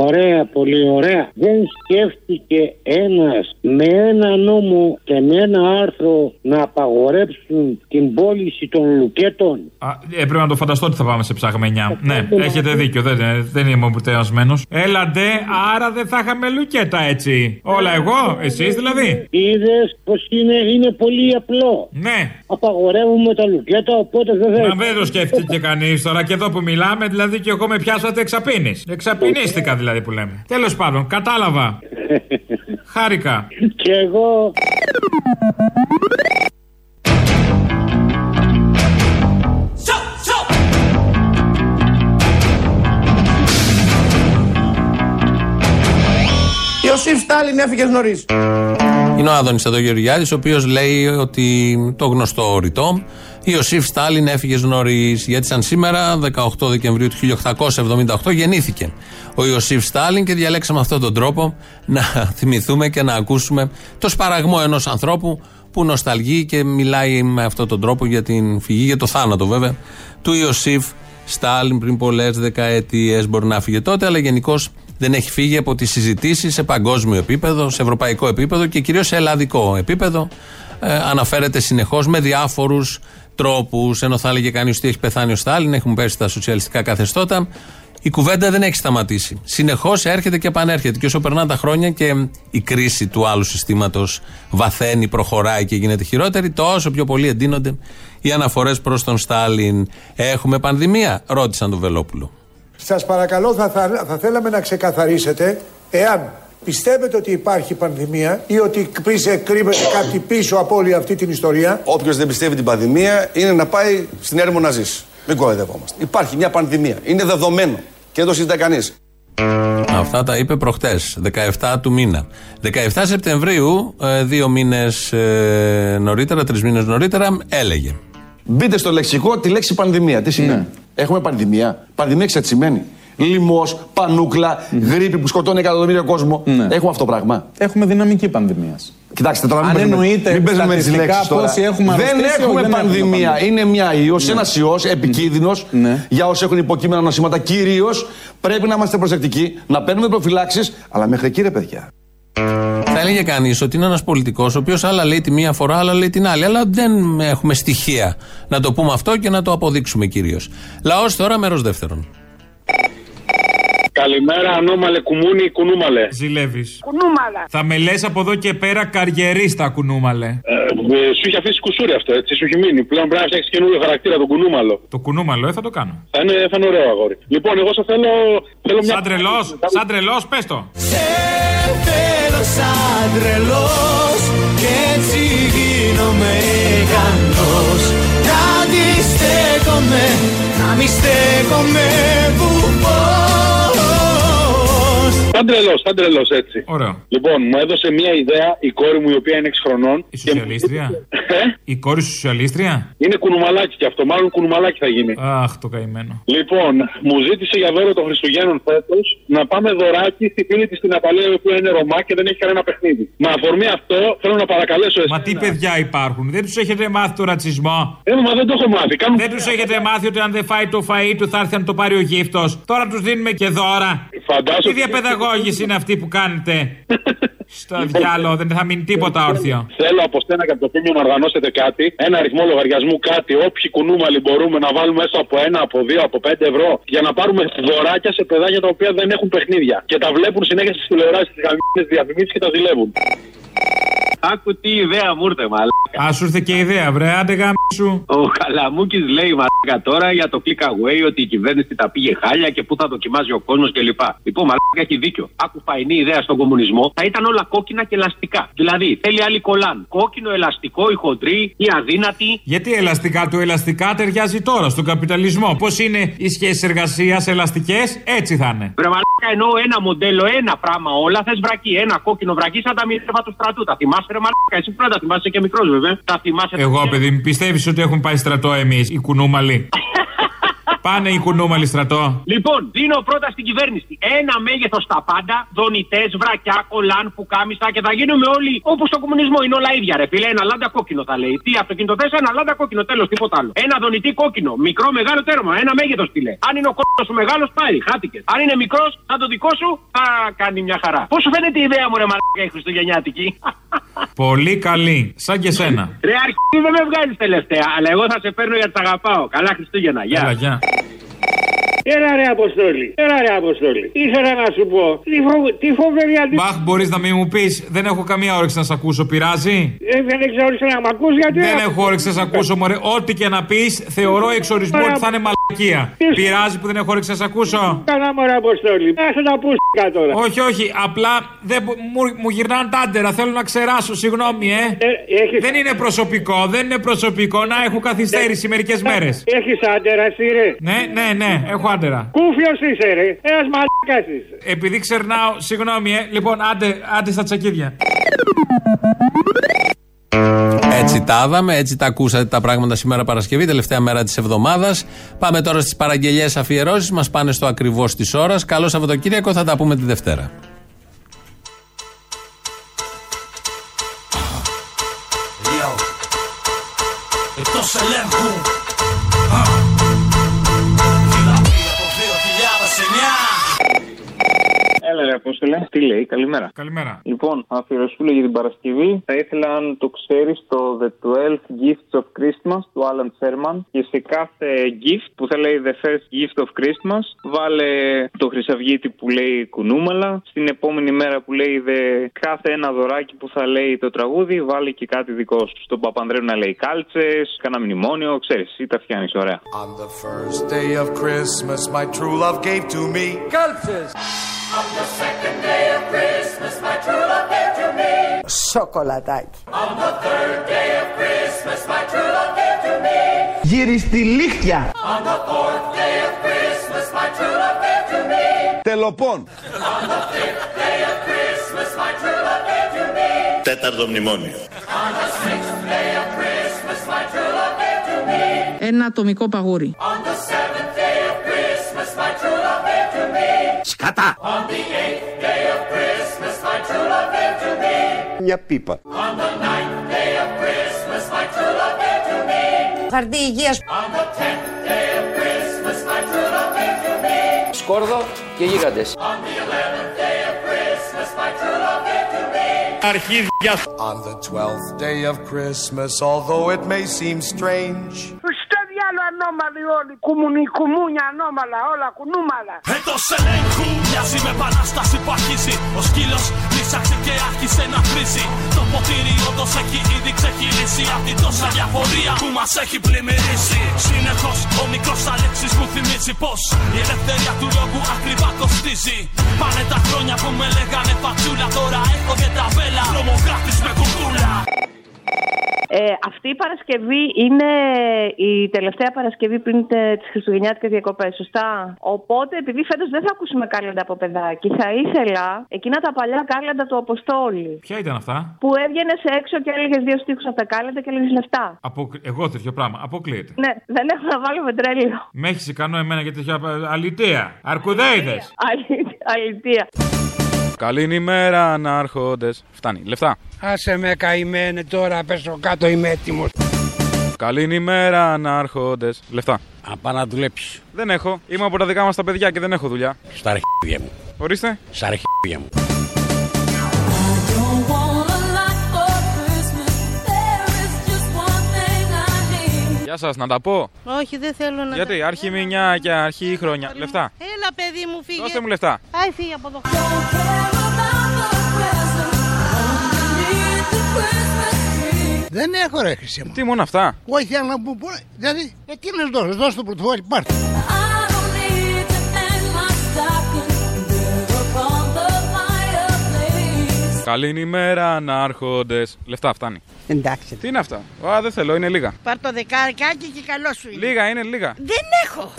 ωραία, πολύ ωραία. Δεν σκέφτηκε ένας με ένα νόμο και με ένα άρθρο να απαγορέψουν την πώληση των λουκέτων; Α, ε, πρέπει να το φανταστώ ότι θα πάμε σε ψαγμενιά. ναι, έχετε δίκιο. Δεν, δεν είμαι ομπουρτεασμένο. Έλαντε, άρα δεν θα είχαμε λουκέτα έτσι. Όλα εγώ, εσείς δηλαδή. Είδες πως είναι, είναι πολύ απλό. Ναι. Απαγορεύουμε τα λουκέτα, οπότε δεν θα. Μα δεν το σκέφτηκε και κανείς τώρα και εδώ που μιλάμε, δηλαδή και εγώ με πιάσατε εξαπίνη. Εξαπινίστηκα δηλαδή που λέμε. Τέλος πάντων, κατάλαβα. Χάρηκα. Και εγώ. Ιωσήφ Στάλιν έφυγες νωρίς. Είναι ο Άδωνης εδώ Γεωργιάδης, ο οποίος λέει ότι το γνωστό ρητό. Ιωσήφ Στάλιν έφυγες νωρίς. Γιατί σαν σήμερα, 18 Δεκεμβρίου του 1878, γεννήθηκε ο Ιωσήφ Στάλιν και διαλέξαμε αυτόν τον τρόπο να θυμηθούμε και να ακούσουμε το σπαραγμό ενός ανθρώπου που νοσταλγεί και μιλάει με αυτόν τον τρόπο για την φυγή, για το θάνατο βέβαια, του Ιωσήφ Στάλιν πριν πολλές δεκαετίες. Μπορεί να φύγε τότε, αλλά γενικώς δεν έχει φύγει από τις συζητήσεις σε παγκόσμιο επίπεδο, σε ευρωπαϊκό επίπεδο και κυρίως σε ελλαδικό επίπεδο. Ε, αναφέρεται συνεχώς με διάφορους τρόπους. Ενώ θα έλεγε κανείς ότι έχει πεθάνει ο Στάλιν, έχουν πέσει τα σοσιαλιστικά καθεστώτα. Η κουβέντα δεν έχει σταματήσει. Συνεχώς έρχεται και επανέρχεται. Και όσο περνάνε τα χρόνια και η κρίση του άλλου συστήματος βαθαίνει, προχωράει και γίνεται χειρότερη, τόσο πιο πολύ εντείνονται οι αναφορές προς τον Στάλιν. Έχουμε πανδημία, ρώτησαν τον Βελόπουλο. Σας παρακαλώ θα, θα, θα θέλαμε να ξεκαθαρίσετε εάν πιστεύετε ότι υπάρχει πανδημία ή ότι κρύβεται κρύβεται κάτι πίσω από όλη αυτή την ιστορία; Όποιος δεν πιστεύει την πανδημία είναι να πάει στην έρημο να ζήσει. Μην κοροϊδευόμαστε. Υπάρχει μια πανδημία. Είναι δεδομένο. Και δεν το συζητάει κανείς. Αυτά τα είπε προχτές, 17 του μήνα. 17 Σεπτεμβρίου, ε, δύο μήνες νωρίτερα, τρεις μήνες νωρίτερα, έλεγε. Μπείτε στο λεξικό τη λέξη πανδημία. Τι σημαίνει; Έχουμε πανδημία. Πανδημία ξέρετε τι σημαίνει. Λοιμός, πανούκλα, γρήπη που σκοτώνει εκατομμύρια κόσμο. Έχουμε αυτό το πράγμα. Έχουμε δυναμική πανδημία. Κοιτάξτε τώρα, Αν μην παίζουμε- εννοείται μην παίζουμε με τις στατιστικά λέξεις τώρα. πόσοι έχουμε Δεν αρρωστήσει, έχουμε δεν έχουμε πανδημία. πανδημία. Είναι μια ιός, Ναι. ένας ιός επικίνδυνος για όσοι έχουν υποκείμενα νοσήματα. Κυρίως πρέπει να είμαστε προσεκτικοί, να παίρνουμε προφυλάξεις, αλλά μέχρι εκεί ρε παιδιά. Θα έλεγε κανείς ότι είναι ένας πολιτικός, ο οποίος άλλα λέει τη μία φορά, άλλα λέει την άλλη. Αλλά δεν έχουμε στοιχεία να το πούμε αυτό και να το αποδείξουμε κυρίως. Λαός τώρα, μέρος δεύτερον. Καλημέρα, ανώμαλε κουμούνι, κουνούμαλε. Ζηλεύεις. Κουνούμαλα. Θα με λες από εδώ και πέρα καριερίστα κουνούμαλε. Ε, σου είχε αφήσει κουσούρι αυτό, έτσι, σου έχει μείνει. Πλέον πρέπει να φτιάξεις καινούριο χαρακτήρα, τον κουνούμαλο. Το κουνούμαλο, ε, θα το κάνω. Θα είναι, θα είναι ωραίο αγόρι. Λοιπόν, εγώ σε θέλω, θέλω μια. Σαν τρελός, σαν τρελός, πες το. Σε θέλω σαν τρελός και έτσι γίνομαι γανός Να τη στέκομαι, να μη στέκομαι βουβός Σαν τρελός, σαν τρελός έτσι. Ωραίο. Λοιπόν, μου έδωσε μια ιδέα η κόρη μου η οποία είναι 6 χρονών. Η σοσιαλίστρια; Η κόρη σου σοσιαλίστρια; Είναι κουνουμαλάκι κι αυτό, μάλλον κουνουμαλάκι θα γίνει. Αχ, το καημένο. Λοιπόν, μου ζήτησε για δώρο των Χριστουγέννων φέτος να πάμε δωράκι στη φίλη της στην Απαλία, η οποία είναι Ρωμά και δεν έχει κανένα παιχνίδι. Με αφορμή αυτό, θέλω να παρακαλέσω εσένα. Μα τι παιδιά υπάρχουν, δεν τους έχετε μάθει το ρατσισμό; Ε, μα δεν το έχω μάθει. Κάνουν... Δεν τους έχετε μάθει ότι αν δεν φάει το φαΐ του θα έρθει να το πάρει ο γύφτος; Τώρα τους δίνουμε και δώρα. Φαντάζομαι. Τι διαπαιδαγώγηση είναι αυτή που κάνετε. Στο διάλογο δεν θα μείνει τίποτα όρθιο. Θέλω από στένα και από το τίμιο να οργανώσετε κάτι, ένα αριθμό λογαριασμού, κάτι, όποιοι κουνούμαλοι μπορούμε να βάλουμε μέσα από ένα, από δύο, από πέντε ευρώ για να πάρουμε δωράκια σε παιδάκια τα οποία δεν έχουν παιχνίδια. Και τα βλέπουν συνέχεια στις τηλεοράσεις, στις γαμμένε διαφημίσεις και τα ζηλεύουν. Άκου τι ιδέα μου ήρθε, μαλάκα. Α σου ήρθε και η ιδέα, βρε, άντε σου. Ο Καλαμούκης λέει μαλάκα τώρα για το click away ότι η κυβέρνηση τα πήγε χάλια και πού θα δοκιμάζει ο κόσμος κλπ. Λοιπόν, μαλάκα έχει δίκιο. Άκου φαϊνή ιδέα στον κομμουνισμό θα ήταν όλα κόκκινα και ελαστικά. Δηλαδή θέλει άλλη κολάν. Κόκκινο, ελαστικό, η χοντρή, η αδύνατη. Γιατί ελαστικά του ελαστικά ταιριάζει τώρα στον καπιταλισμό. Πώς είναι οι σχέσεις εργασίας ελαστικές, έτσι θα είναι. Βρε μαλάκα εννοώ ένα μοντέλο, ένα πράγμα όλα. Θες βρακί, ένα κόκκινο βρακί σαν τα μηνύματα του στρατού. Τα θυμάσαι; Ρε μαλάκα, εσύ πρώτα θυμάσαι και μικρός βέβαια. Τα θυμάσαι. Εγώ, παιδί μου, πιστεύεις ότι έχουν πάει στρατό εμείς, οι κουνούμαλοι; Πάνε οι κουνούμαλοι στρατό. Λοιπόν, δίνω πρώτα στην κυβέρνηση ένα μέγεθος στα πάντα, δονητές, βρακιά, κολάν, πουκάμισα και θα γίνουμε όλοι όπως στο κομμουνισμό. Είναι όλα ίδια, ρε φίλε. Ένα λάντα κόκκινο θα λέει. Τι αυτοκίνητο θες, ένα λάντα κόκκινο, τέλος, τίποτα άλλο. Ένα δονητή κόκκινο, μικρό, μεγάλο τέρμα, ένα μέγεθος τι λέει. Αν είναι ο κόκκινος σου μεγάλος, πάει, χάτηκε. Αν είναι μικρός, σαν το δικό σου, θα κάνει μια χαρά. Πώς σου φαίνεται η ιδέα μου, ρε μαλάκα, η Χριστουγεννιάτικη; Πολύ καλή, σαν και σένα. Ρε αρχή δεν με βγάλεις τελευταία, αλλά εγώ θα σε παίρνω γιατί τα αγαπάω. Καλά Χριστούγεννα, γεια. Έλα, γεια. Έλα ρε Αποστόλη, έλα ρε Αποστόλη. Ήθελα να σου πω, τι, φο... τι φοβερή αντί... Μπαχ, μπορείς να μην μου πεις, δεν έχω καμία όρεξη να σε ακούσω, πειράζει; Ε, δεν έχεις όρεξη να μ' ακούς γιατί... Δεν έχω όρεξη να σε ακούσω, μωρέ. Ό,τι και να πεις, θεωρώ εξορισμός ότι θα είναι μαλακία. Πειράζει που δεν έχω όρεξη να σε ακούσω. Καλά μωρέ Αποστόλη, άσε τα πούσκα τώρα. Όχι, όχι, απλά δεν, μπο- μου, μου γυρνάνε τα άντερα, θέλω να ξεράσω, συγγνώμη, ε. Δεν είναι προσωπικό, δεν είναι προσωπικό να έχω καθυστέρηση μερικές μέρες. Έχεις άντερα εσύ ρε. Ναι, ναι, ναι, έχω άντερα. Κούφιος είσαι ρε, ένας μαλάκας είσαι. Επειδή ξερνάω, συγγνώμη, ε. Λοιπόν, άντε, άντε στα τσακίδια. Έτσι τα είδαμε, έτσι τα ακούσατε τα πράγματα σήμερα Παρασκευή, τελευταία μέρα της εβδομάδας. Πάμε τώρα στις παραγγελίες αφιερώσεις, μας πάνε στο ακριβώς της ώρας. Καλό Σαββατοκύριακο, θα τα πούμε τη Δευτέρα. Εκτός ελέγχου Απόστολε, τι λέει, καλημέρα. Καλημέρα. Λοιπόν, αφιερωσούλα για την Παρασκευή. Θα ήθελα αν το ξέρεις το The 12 Gifts of Christmas του Alan Sherman και σε κάθε gift που θα λέει The First Gift of Christmas βάλε το χρυσαυγίτη που λέει κουνούμαλα. Στην επόμενη μέρα που λέει the... κάθε ένα δωράκι που θα λέει το τραγούδι βάλε και κάτι δικό σου. Στον Παπανδρέου να λέει κάλτσες, κάνα μνημόνιο, ξέρεις, εσύ τα φτιάνεις ωραία. On the first day of Christmas my true love gave to me Cultures On the second day of Christmas my true love gave to me Σοκολατάκι. On the third day of Christmas my true love gave to me Γυριστηλίχτια. On the fourth day of Christmas my true love gave to me Τελοπών. On the fifth day of Christmas my true love gave to me Τέταρτο μνημόνιο. On the sixth Σκατά. On the eighth day of Christmas my true love gave to me Μια πίπα. On the ninth day of Christmas my true love gave to me Χαρτί υγείας. On the tenth day of Christmas my true love gave to me Σκόρδο και γίγαντες. On the eleventh day of Christmas my true love gave to me Αρχίδια. On the twelfth day of Christmas although it may seem strange Στο διάλο ανώμαλοι όλοι. Κουμουνι, κουμούνια ανώμαλα, όλα κουνούμαλα. Εντός ελέγχου μοιάζει με επανάσταση που αρχίζει Ο σκύλος λύσαξε και άρχισε να βρίζει Το ποτήρι όντως έχει ήδη ξεχυλήσει Απ' την τόσα διαφορία που μας έχει πλημμυρίσει Συνεχώς ο μικρός Αλέξης μου θυμίζει πως η ελευθερία του λόγου ακριβά κοστίζει. Πάνε τα χρόνια που με λέγανε φατσούλα. Τώρα έχω και τα βέλα. Τρομοκράτης με κουκούλα. Ε, αυτή η Παρασκευή είναι η τελευταία Παρασκευή πριν τις Χριστουγεννιάτικες διακοπές, σωστά; Οπότε, επειδή φέτος δεν θα ακούσουμε κάλαντα από παιδάκι, θα ήθελα εκείνα τα παλιά κάλαντα του Αποστόλη. Ποια ήταν αυτά; Που έβγαινες έξω και έλεγες δύο στίχους από τα κάλαντα και έλεγες λεφτά. Απο... Εγώ τέτοιο πράγμα. Αποκλείεται. Ναι, δεν έχω να βάλω πετρέλαιο. Με έχεις ικανό εμένα για τέτοια αλητία. Αρκουδέιδε. Αλητία. Καλή ημέρα, ανάρχοντες. Φτάνει. Λεφτά. Άσε με καημένε τώρα, πέσω κάτω είμαι έτοιμος. Καλή ημέρα, ανάρχοντες. Λεφτά. Α, πάω να δουλέψεις. Δεν έχω. Είμαι από τα δικά μας τα παιδιά και δεν έχω δουλειά. Στα αρχίδια μου. Ορίστε. Στα αρχίδια μου. Γεια σας, να τα πω. Όχι, δεν θέλω να Γιατί, τα... αρχή μηνιά και αρχή χρόνια. Λεφτά. Έλα, παιδί μου, φύγε. Δώστε μου λεφτά. Άι, φύγε από εδώ. Δεν έχω ρε χρυσή μου. Τι μόνο αυτά; Όχι, θέλω να μου πω. Δηλαδή, ε, τι λες δώσε, δώσε το πρωτοβόλι, πάρτε. Καλή ημέρα, ανάρχοντες. Λεφτά, φτάνει. Εντάξει. Τι είναι αυτά; Α, δεν θέλω, είναι λίγα. Πάρ το δεκάρικάκι και καλό σου είναι. Λίγα, είναι λίγα. Δεν έχω.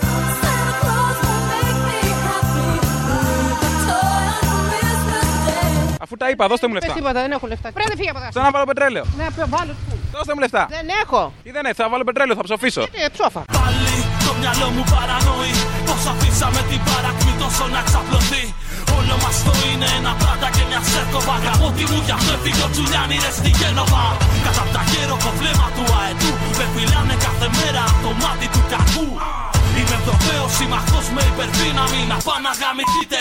Αφού τα είπα, δώστε μου λεφτά. Πες τίποτα, δεν έχω λεφτά. Πρέπει να φύγει από εδώ. Θέλω να βάλω πετρέλαιο. Ναι, πιο βάλω του. Δώστε μου λεφτά. Δεν έχω. Τι δεν έχω, θα βάλω πετρέλαιο, θα ψοφήσω. Ε, ψόφα. Πάλι το μυαλό μου παρανοεί Πως αφήσαμε την παρακμή τόσο να ξαπλωθεί Όλο μας το είναι ένα πάντα και μια σέρκοβα Γαμώτη μου για αυτό έφυγε ο Τζουλιάνι ρε στη Γένοβα Κατά απ' τα γέροκο βλέμμα του αετού Με φυλάνε κάθε μέρα από το μάτι του κακού Είμαι Ευρωπαίος συμμαχός με υπερδύναμη Να πάω να γαμηθείτε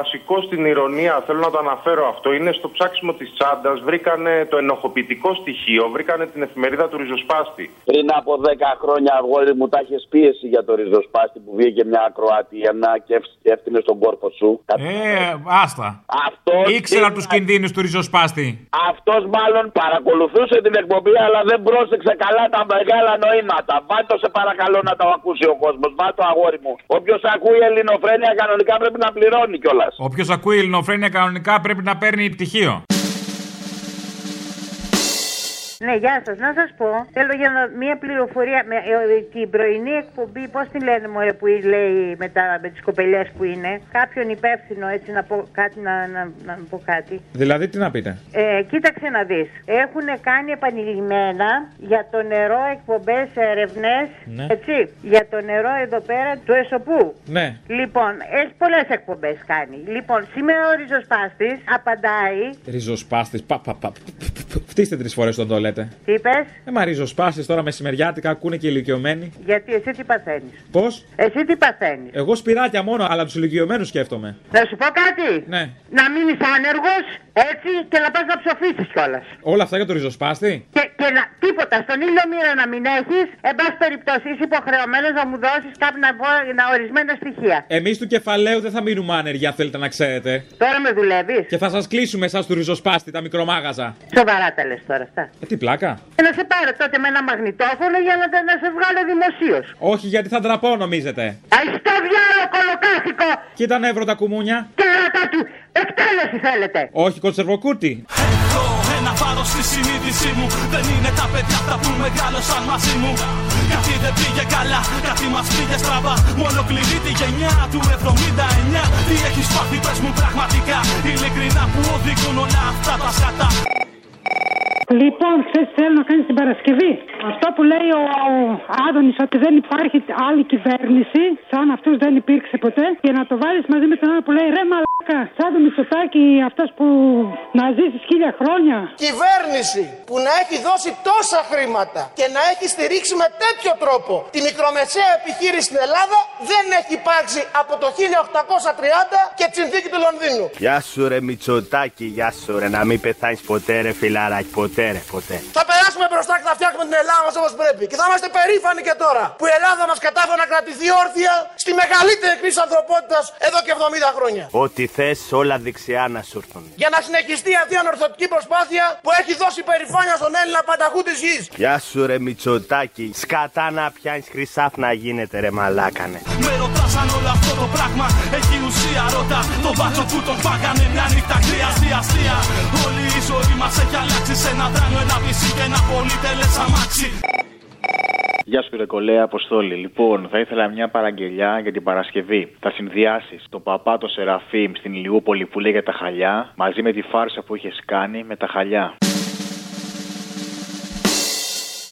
βασικό στην ηρωνία, θέλω να το αναφέρω αυτό, είναι στο ψάξιμο της τσάντας. Βρήκανε το ενοχοποιητικό στοιχείο, βρήκανε την εφημερίδα του ριζοσπάστη. Πριν από 10 χρόνια, αγόρι μου, τα είχες πίεση για το ριζοσπάστη που βγήκε μια ακροατιανά και έφτιανε στον κόρπο σου. Ε, άστα. Αυτός Ήξερα τους κινδύνους του ριζοσπάστη. Αυτός μάλλον παρακολουθούσε την εκπομπή, αλλά δεν πρόσεξε καλά τα μεγάλα νοήματα. Βάτο σε παρακαλώ να το ακούσει ο κόσμος. Βάτο αγόρι μου. Όποιος ακούει ελληνοφρένια κανονικά πρέπει να πληρώνει κιόλας. Όποιος ακούει ελληνοφρένια κανονικά πρέπει να παίρνει πτυχίο. Ναι, γεια σα. Να σα πω, θέλω για να, μία πληροφορία. Με, ε, την πρωινή εκπομπή, πώ την λένε, μωρέ, που λέει με, τα, με τι κοπελιέ που είναι. Κάποιον υπεύθυνο, έτσι να πω κάτι, να, να, να πω κάτι. Δηλαδή, τι να πείτε. Ε, κοίταξε να δει. Έχουν κάνει επανειλημμένα για το νερό εκπομπέ ερευνέ. Ναι. Έτσι. Για το νερό εδώ πέρα του Εσωπού. Ναι. Λοιπόν, έχει πολλέ εκπομπέ κάνει. Λοιπόν, σήμερα ο ριζοσπάστη απαντάει. Ριζοσπάστη. Πα, πα, πα. Φτύστε τρει φορέ τον το λέτε. Τι είπες, Ε, μα ριζοσπάστη τώρα μεσημεριάτικα ακούνε και ηλικιωμένοι. γιατί εσύ τι παθαίνεις; Πώς; Εσύ τι παθαίνεις; Εγώ σπυράκια μόνο, αλλά τους ηλικιωμένους σκέφτομαι. Να σου πω κάτι; Ναι. Να μείνει άνεργος, έτσι, και να πας να ψοφήσεις κιόλας. Όλα αυτά για το ριζοσπάστη; Και, και να, τίποτα, στον ήλιο μοίρα να μην έχεις, εν πάση περιπτώσει είσαι υποχρεωμένος να μου δώσεις κάποια να, πω- να ορισμένα στοιχεία. Εμείς του κεφαλαίου δεν θα μείνουμε άνεργοι, αν θέλετε να ξέρετε. Τώρα με δουλεύεις; Και θα σας κλείσουμε εσάς του ριζοσπάστη, τα μικρομάγαζα. Σοβαρά τα λες τώρα αυτά. Ε, τι πλάκα; Και να σε πάρω τότε με ένα μαγνητόφωνο για να, να σε βγάλω δημοσίως. Όχι, γιατί θα ντραπώ, νομίζετε. Αϊστό διάλογο κολοκάθικο Κοίτα νεύρο τα κουμούνια. και ράτα του. Εκτέλεση θέλετε. Όχι, κονσερβοκούτι. Έχω ένα βάρος στη συνείδησή μου. Δεν είναι τα παιδιά αυτά που μεγάλωσαν μαζί μου. Κάτι δεν πήγε καλά, κάτι μας πήγε στραβά. Μου ολοκληρεί τη γενιά του 79. Τι έχεις πάθει, πες μου πραγματικά. Ειλικρινά που οδηγούν όλα αυτά τα σκατά. Λοιπόν, χθε θέλω να κάνεις την Παρασκευή. Αυτό που λέει ο, ο Άδωνης ότι δεν υπάρχει άλλη κυβέρνηση, σαν αυτός δεν υπήρξε ποτέ, και να το βάλεις μαζί με τον άλλο που λέει ρε μαλάκα, σαν το Μητσοτάκι αυτός που να ζήσει χίλια χρόνια. Κυβέρνηση που να έχει δώσει τόσα χρήματα και να έχει στηρίξει με τέτοιο τρόπο τη μικρομεσαία επιχείρηση στην Ελλάδα δεν έχει υπάρξει από το 1830 και τη συνθήκη του Λονδίνου. Γεια σου ρε Μητσοτάκη, γεια σου ρε, να μην πεθάνεις ποτέ ρε φιλαράκι, ποτέ ρε, ποτέ. Θα περάσουμε κάτσουμε μπροστά και θα φτιάξουμε την Ελλάδα μας όπως πρέπει. Και θα είμαστε περήφανοι και τώρα που η Ελλάδα μας κατάφερε να κρατηθεί όρθια στη μεγαλύτερη κρίση ανθρωπότητας εδώ και 70 χρόνια. Ό,τι θες όλα δεξιά να σου έρθουν. Για να συνεχιστεί αυτή η ανορθωτική προσπάθεια που έχει δώσει περηφάνεια στον Έλληνα πανταχού της γης. Γεια σου ρε Μητσοτάκη. Σκατά να πιάνεις χρυσάφ να γίνεται ρε μαλάκανε. Με ρωτάς αν όλο αυτό το πράγμα έχει ουσία Ρώτα τον μπάτσο που τον φάγανε μια νύχτα κρύα στη αστεία Όλη η ζωή μας έχει αλλάξει σε ένα τράνο, ένα πισί και ένα πολυτελές αμάξι Γεια σου, ρε κολέα Αποστόλη. Λοιπόν, θα ήθελα μια παραγγελιά για την Παρασκευή. Θα συνδυάσεις το παπά το Σεραφείμ στην Ηλιούπολη που λέει για τα χαλιά, μαζί με τη φάρσα που είχες κάνει με τα χαλιά.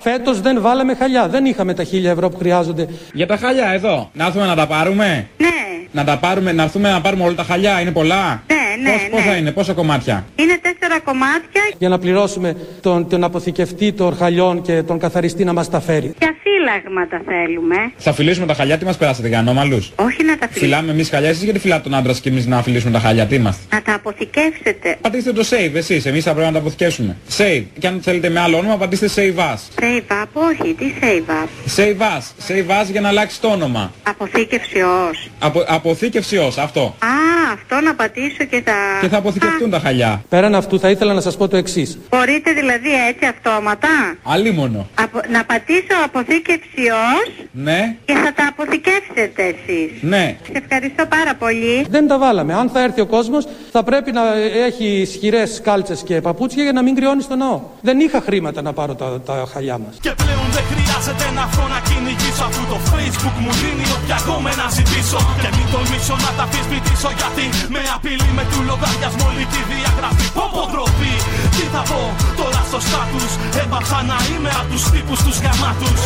Φέτος δεν βάλαμε χαλιά. Δεν είχαμε τα χίλια ευρώ που χρειάζονται. Για τα χαλιά εδώ. Να έρθουμε να τα πάρουμε; Ναι. Να τα πάρουμε, να έρθουμε να πάρουμε όλα τα χαλιά. Είναι πολλά; Ναι, ναι, Πώς, πόσα είναι, πόσα κομμάτια; Είναι τέσσερα κομμάτια Για να πληρώσουμε τον, τον αποθηκευτή των χαλιών και τον καθαριστή να μας τα φέρει. και αφύλαγματα θέλουμε. Θα φιλήσουμε τα χαλιά, τι μας περάσατε για ανώμαλους; Όχι να τα φιλήσουμε. Φιλάμε εμείς χαλιά, εσείς γιατί φιλάτε τον άντρα και εμείς να φιλήσουμε τα χαλιά, τι είμαστε; Να τα αποθηκεύσετε. Πατήστε το save εσείς, εμείς θα πρέπει να τα αποθηκεύσουμε. Save. Και αν θέλετε με άλλο όνομα, πατήστε save us. Save up, όχι, τι save up; Save us. Save us για να αλλάξει το όνομα. Αποθήκευση ως. Απο, αποθήκευση ως, αυτό. Α, αυτό να πατήσω και θα... Και θα αποθηκευτούν τα χαλιά. Πέραν αυτού, θα ήθελα να σας πω το εξής. Μπορείτε δηλαδή έτσι αυτόματα. Αλίμονο. Απο... Να πατήσω αποθήκευση ως Ναι, και θα τα αποθηκεύσετε εσείς. ναι. Σε ευχαριστώ πάρα πολύ. Δεν τα βάλαμε. Αν θα έρθει ο κόσμος, θα πρέπει να έχει ισχυρές κάλτσες και παπούτσια για να μην κρυώνει στο ναό. Δεν είχα χρήματα να πάρω τα, τα χαλιά μας. Και πλέον δεν χρειάζεται να βρω να κυνηγήσω Αφού το facebook μου δίνει όποια κόμμενα ζητήσω Και μην τολμήσω να τα αφισβητήσω Γιατί με απειλεί με του λογαριασμό ολική διαγραφή Πω πω ντροπή, τι θα πω τώρα στο στάτους. Έπαψα να είμαι απ' τους τύπους τους γαμάτους.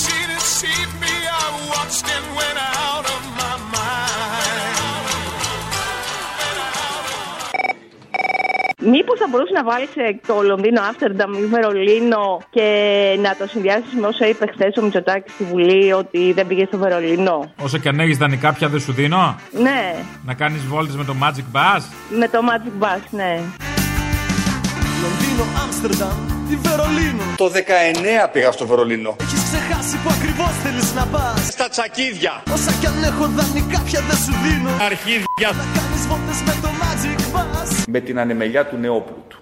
She deceived me, I watched and went out Μήπως θα μπορούσε να βάλεις ε, το Λονδίνο, Άμστερνταμ ή Βερολίνο και να το συνδυάσεις με όσα είπε χθες ο Μητσοτάκης στη Βουλή ότι δεν πήγες στο Βερολίνο; Όσο και αν έχεις δανεικά πια δεν σου δίνω; Ναι, Να κάνεις βόλτες με το Magic Bus; με το Magic Bus, ναι. Λονδίνο, Άμστερνταμ ή Βερολίνο Το 19 πήγα στο Βερολίνο. Έχεις ξεχάσει που ακριβώς θέλεις να πας Στα τσακίδια. Όσα κι αν έχω δανεικά πια δεν σου δίνω Αρχίδια. Να κάνεις βόλτες με το Magic Bus Με την ανεμελιά του Νεόπλουτου.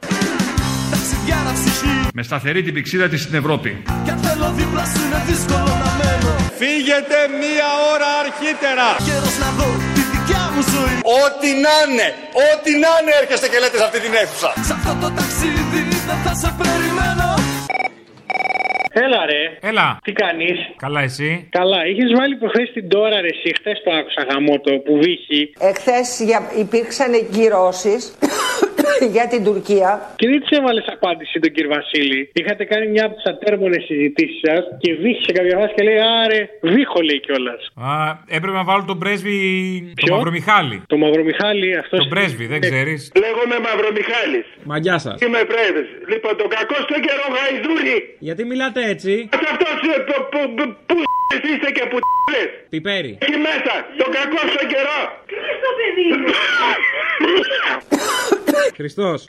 Ταξιδιάρα ψυχή Με σταθερή την πηξίδα της στην Ευρώπη. Κι αν θέλω δίπλα σου είναι δύσκολο να μένω Φύγετε μία ώρα αρχίτερα. Καιρός να δω τη δικιά μου ζωή Ό,τι να είναι, ό,τι να είναι έρχεστε και λέτε σε αυτή την αίθουσα. Σ' αυτό το ταξίδι δεν θα σε περιμένω Έλα ρε. Έλα. Τι κάνεις; Καλά, εσύ; Καλά, είχες βάλει προχθές την τώρα ρε. Εσύ; Χθες το άκουσα γαμότο που βύχει. Εχθές για... υπήρξαν κυρώσεις για την Τουρκία. Και δεν της έβαλες απάντηση τον κύριο Βασίλη. Είχατε κάνει μια από τις ατέρμονες συζητήσεις σας και βύχησε κάποια φάση και λέει Άρε, βύχω λέει κιόλας. Α, έπρεπε να βάλω τον πρέσβη. Ποιο; Το Μαυρομιχάλη. Το Μαυρομιχάλη αυτός. Τον πρέσβη, δεν ξέρεις. Λέγομαι Μαυρομιχάλης. Μα γεια σας. Είμαι πρέσβης. Λοιπόν, τον κακό στον καιρό γαϊδούρι. Γιατί μιλάτε έτσι; Σε αυτός ε, που, που, που, που είστε και που λες. Πιπέρι. Εκεί μέσα, τον κακό στον καιρό. Στο παιδί Χριστός.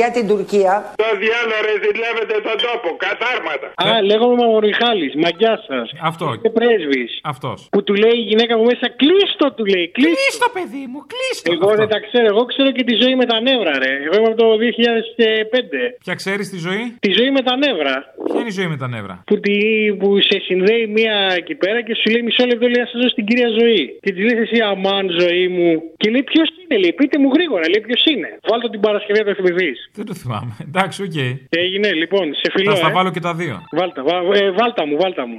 για την Τουρκία. Το διάλογο ρε ζηλεύετε τον τόπο, κατάρματα. Α, λέγομαι Μαυρομιχάλη, μαγιά σας. Αυτό. Και πρέσβης. Αυτός. Που του λέει η γυναίκα μου μέσα, κλείστο του λέει. Κλείστο, Κλείστο, παιδί μου, κλείστο. Εγώ δεν τα ξέρω. Εγώ ξέρω και τη ζωή με τα νεύρα, ρε. Εγώ είμαι από το 2005. Ποια ξέρεις τη ζωή; Τη ζωή με τα νεύρα. Ποια είναι η ζωή με τα νεύρα; Που, τη, που σε συνδέει μία εκεί πέρα και σου λέει μισό λεπτό λέει να σας δώσω την κυρία Ζωή. Και της λες εσύ αμάν Ζωή μου. Και λέει ποιος είναι, λέει πείτε μου γρήγορα, λέει ποιος είναι. Βάλτε την Παρασκευή να το θυμηθείς. Δεν το θυμάμαι. Εντάξει, οκ. Έγινε λοιπόν, σε φιλώ. Θα στα ε. βάλω και τα δύο. Βάλτα, βα, ε, βάλτα μου, βάλτα μου.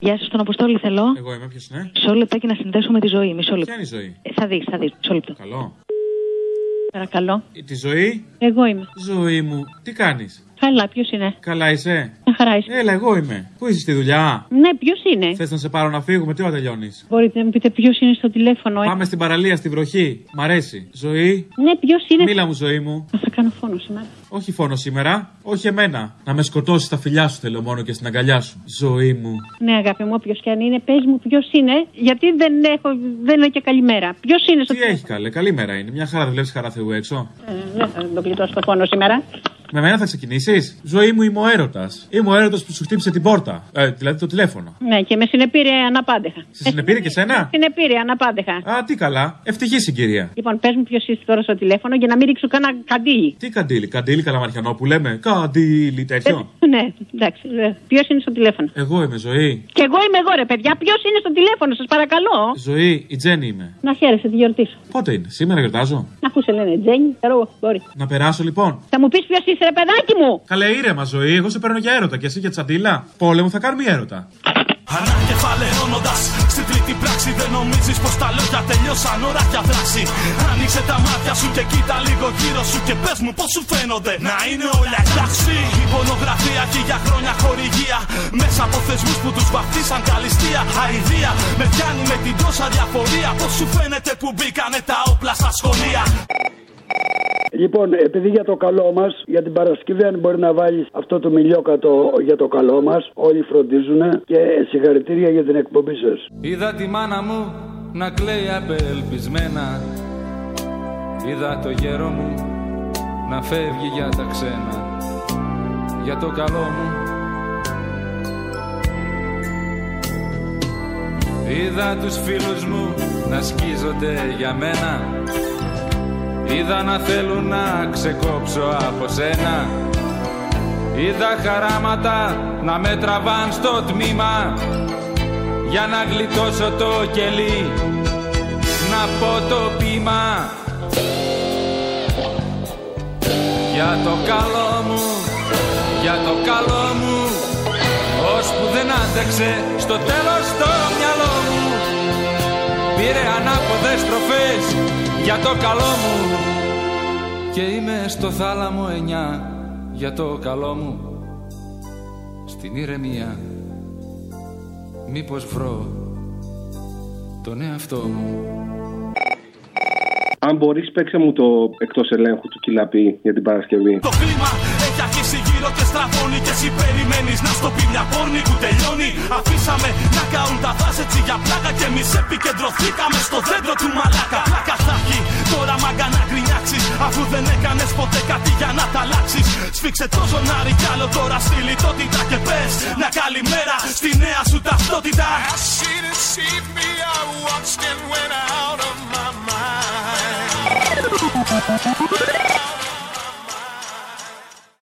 Γεια σας, τον Αποστόλη θέλω. Εγώ είμαι, ποιος είναι; Μισό λεπτάκι να συνδέσω με τη Ζωή. Μισό λεπτό. Ποια είναι η Ζωή; Ε, θα δεις, θα δεις. Μισό λεπτό. Καλό. Παρακαλώ. Ε, Τη ζωή; Εγώ είμαι. Ζωή μου. Τι κάνεις; Καλά, ποιος είναι; Καλά είσαι; Μια χαρά είσαι. Έλα, εγώ είμαι. Πού είσαι στη δουλειά; Ναι, ποιος είναι; Θες να σε πάρω να φύγουμε, τι ώρα τελειώνεις; Μπορείτε να μου πείτε ποιος είναι στο τηλέφωνο. ε; Πάμε στην παραλία, στη βροχή. Μ' αρέσει. Ζωή. Ναι, ποιος είναι; Μίλα μου, ζωή μου. Θα κάνω φόνο σήμερα. Όχι φόνο σήμερα, όχι εμένα. Να με σκοτώσεις τα φιλιά σου θέλω μόνο και στην αγκαλιά σου. Ζωή μου. Ναι, αγάπη μου, όποιος και αν είναι, πες μου ποιος είναι, γιατί δεν έχω, δεν είναι και καλημέρα. Ποιος είναι στο Τι έχει καλέ, καλή μέρα είναι. Μια χαρά δεν βλέπεις χαρά Θεού έξω; Ε, δεν θα τον κλειτώσω το φόνο σήμερα. Με μένα θα ξεκινήσεις; Ζωή μου είμαι ο έρωτας. Είμαι ο έρωτας που σου χτύπησε την πόρτα. Ε, δηλαδή το τηλέφωνο. Ναι, και με συνεπήρε αναπάντεχα. Σε συνεπήρε και σένα; Συνεπήρε αναπάντεχα. Α, τι καλά. Ευτυχή συγκυρία. Λοιπόν, πες μου ποιος είσαι τώρα στο τηλέφωνο για να μην ρίξω κανένα καντήλι. Τι καντήλι, καντήλι καλαμαριανό που λέμε; Καντήλι τέτοιο. Ναι, εντάξει. Ποιος είναι στο τηλέφωνο; Εγώ είμαι ζωή. Και εγώ είμαι εγώ, ρε παιδιά. Ποιος είναι στο τηλέφωνο, σας παρακαλώ. Ζωή, η Τζέννη είμαι. Να χαίρεσαι τη γιορτή σου. Πότε είναι, σήμερα γιορτάζω; Αφού σε λένε Τζέννη, ξέρω εγώ, μπορεί. Να περάσω λοιπόν. Θα μου πεις ποιος είσαι, ρε παιδάκι μου. Καλέ ήρεμα ζωή, εγώ σε παίρνω για έρωτα και εσύ για τσαντίλα. Πόλεμο θα κάνουμε έρωτα. Ανακεφαλαιώνοντας στην τρίτη πράξη, δεν νομίζεις πως τα λόγια τελειώσαν ώρα για δράση. Άνοιξε τα μάτια σου και κοίτα λίγο γύρω σου και πες μου πώς σου φαίνονται να είναι όλα εντάξει. Η πορνογραφία έχει για χρόνια χορηγία. Μέσα από θεσμούς που τους βαφτίσαν καλυστία. Αιδία με πιάνει με την τόσα διαφορία. Πώς σου φαίνεται που μπήκανε τα όπλα στα σχολεία. Λοιπόν, επειδή για το καλό μας, για την Παρασκευή, αν μπορεί να βάλει αυτό το μιλιόκατο για το καλό μας, όλοι φροντίζουν και συγχαρητήρια για την εκπομπή σας. Είδα τη μάνα μου να κλαίει απελπισμένα. Είδα το γέρο μου να φεύγει για τα ξένα. Για το καλό μου. Είδα τους φίλους μου να σκίζονται για μένα Είδα να θέλουν να ξεκόψω από σένα. Είδα χαράματα να με τραβάν στο τμήμα. Για να γλιτώσω το κελί Να πω το πείμα. Για το καλό μου Για το καλό μου Ώσπου δεν άντεξε στο τέλος το μυαλό μου. Πήρε ανάποδες στροφές για το καλό μου. Και είμαι στο θάλαμο εννιά. Για το καλό μου. Στην ηρεμία. Μήπως βρω τον εαυτό μου. Αν μπορείς, παίξε μου το εκτός ελέγχου του κυλαπή για την Παρασκευή. Το κλίμα γυρίσει γύρω και στραβώνει. Και εσύ περιμένεις να στο πει μια πόρνη που τελειώνει. Αφήσαμε να καούν τα δάση για πλάκα. Και εμείς επικεντρωθήκαμε στο δέντρο του μαλάκα. Πλάκα θα έχει τώρα μαγκα να γκρινιάξεις. Αφού δεν έκανες ποτέ κάτι για να τα αλλάξεις. Σφίξε το ζωνάρι καλό άλλο τώρα στη λιτότητα και πες. Να καλημέρα στη νέα σου ταυτότητα.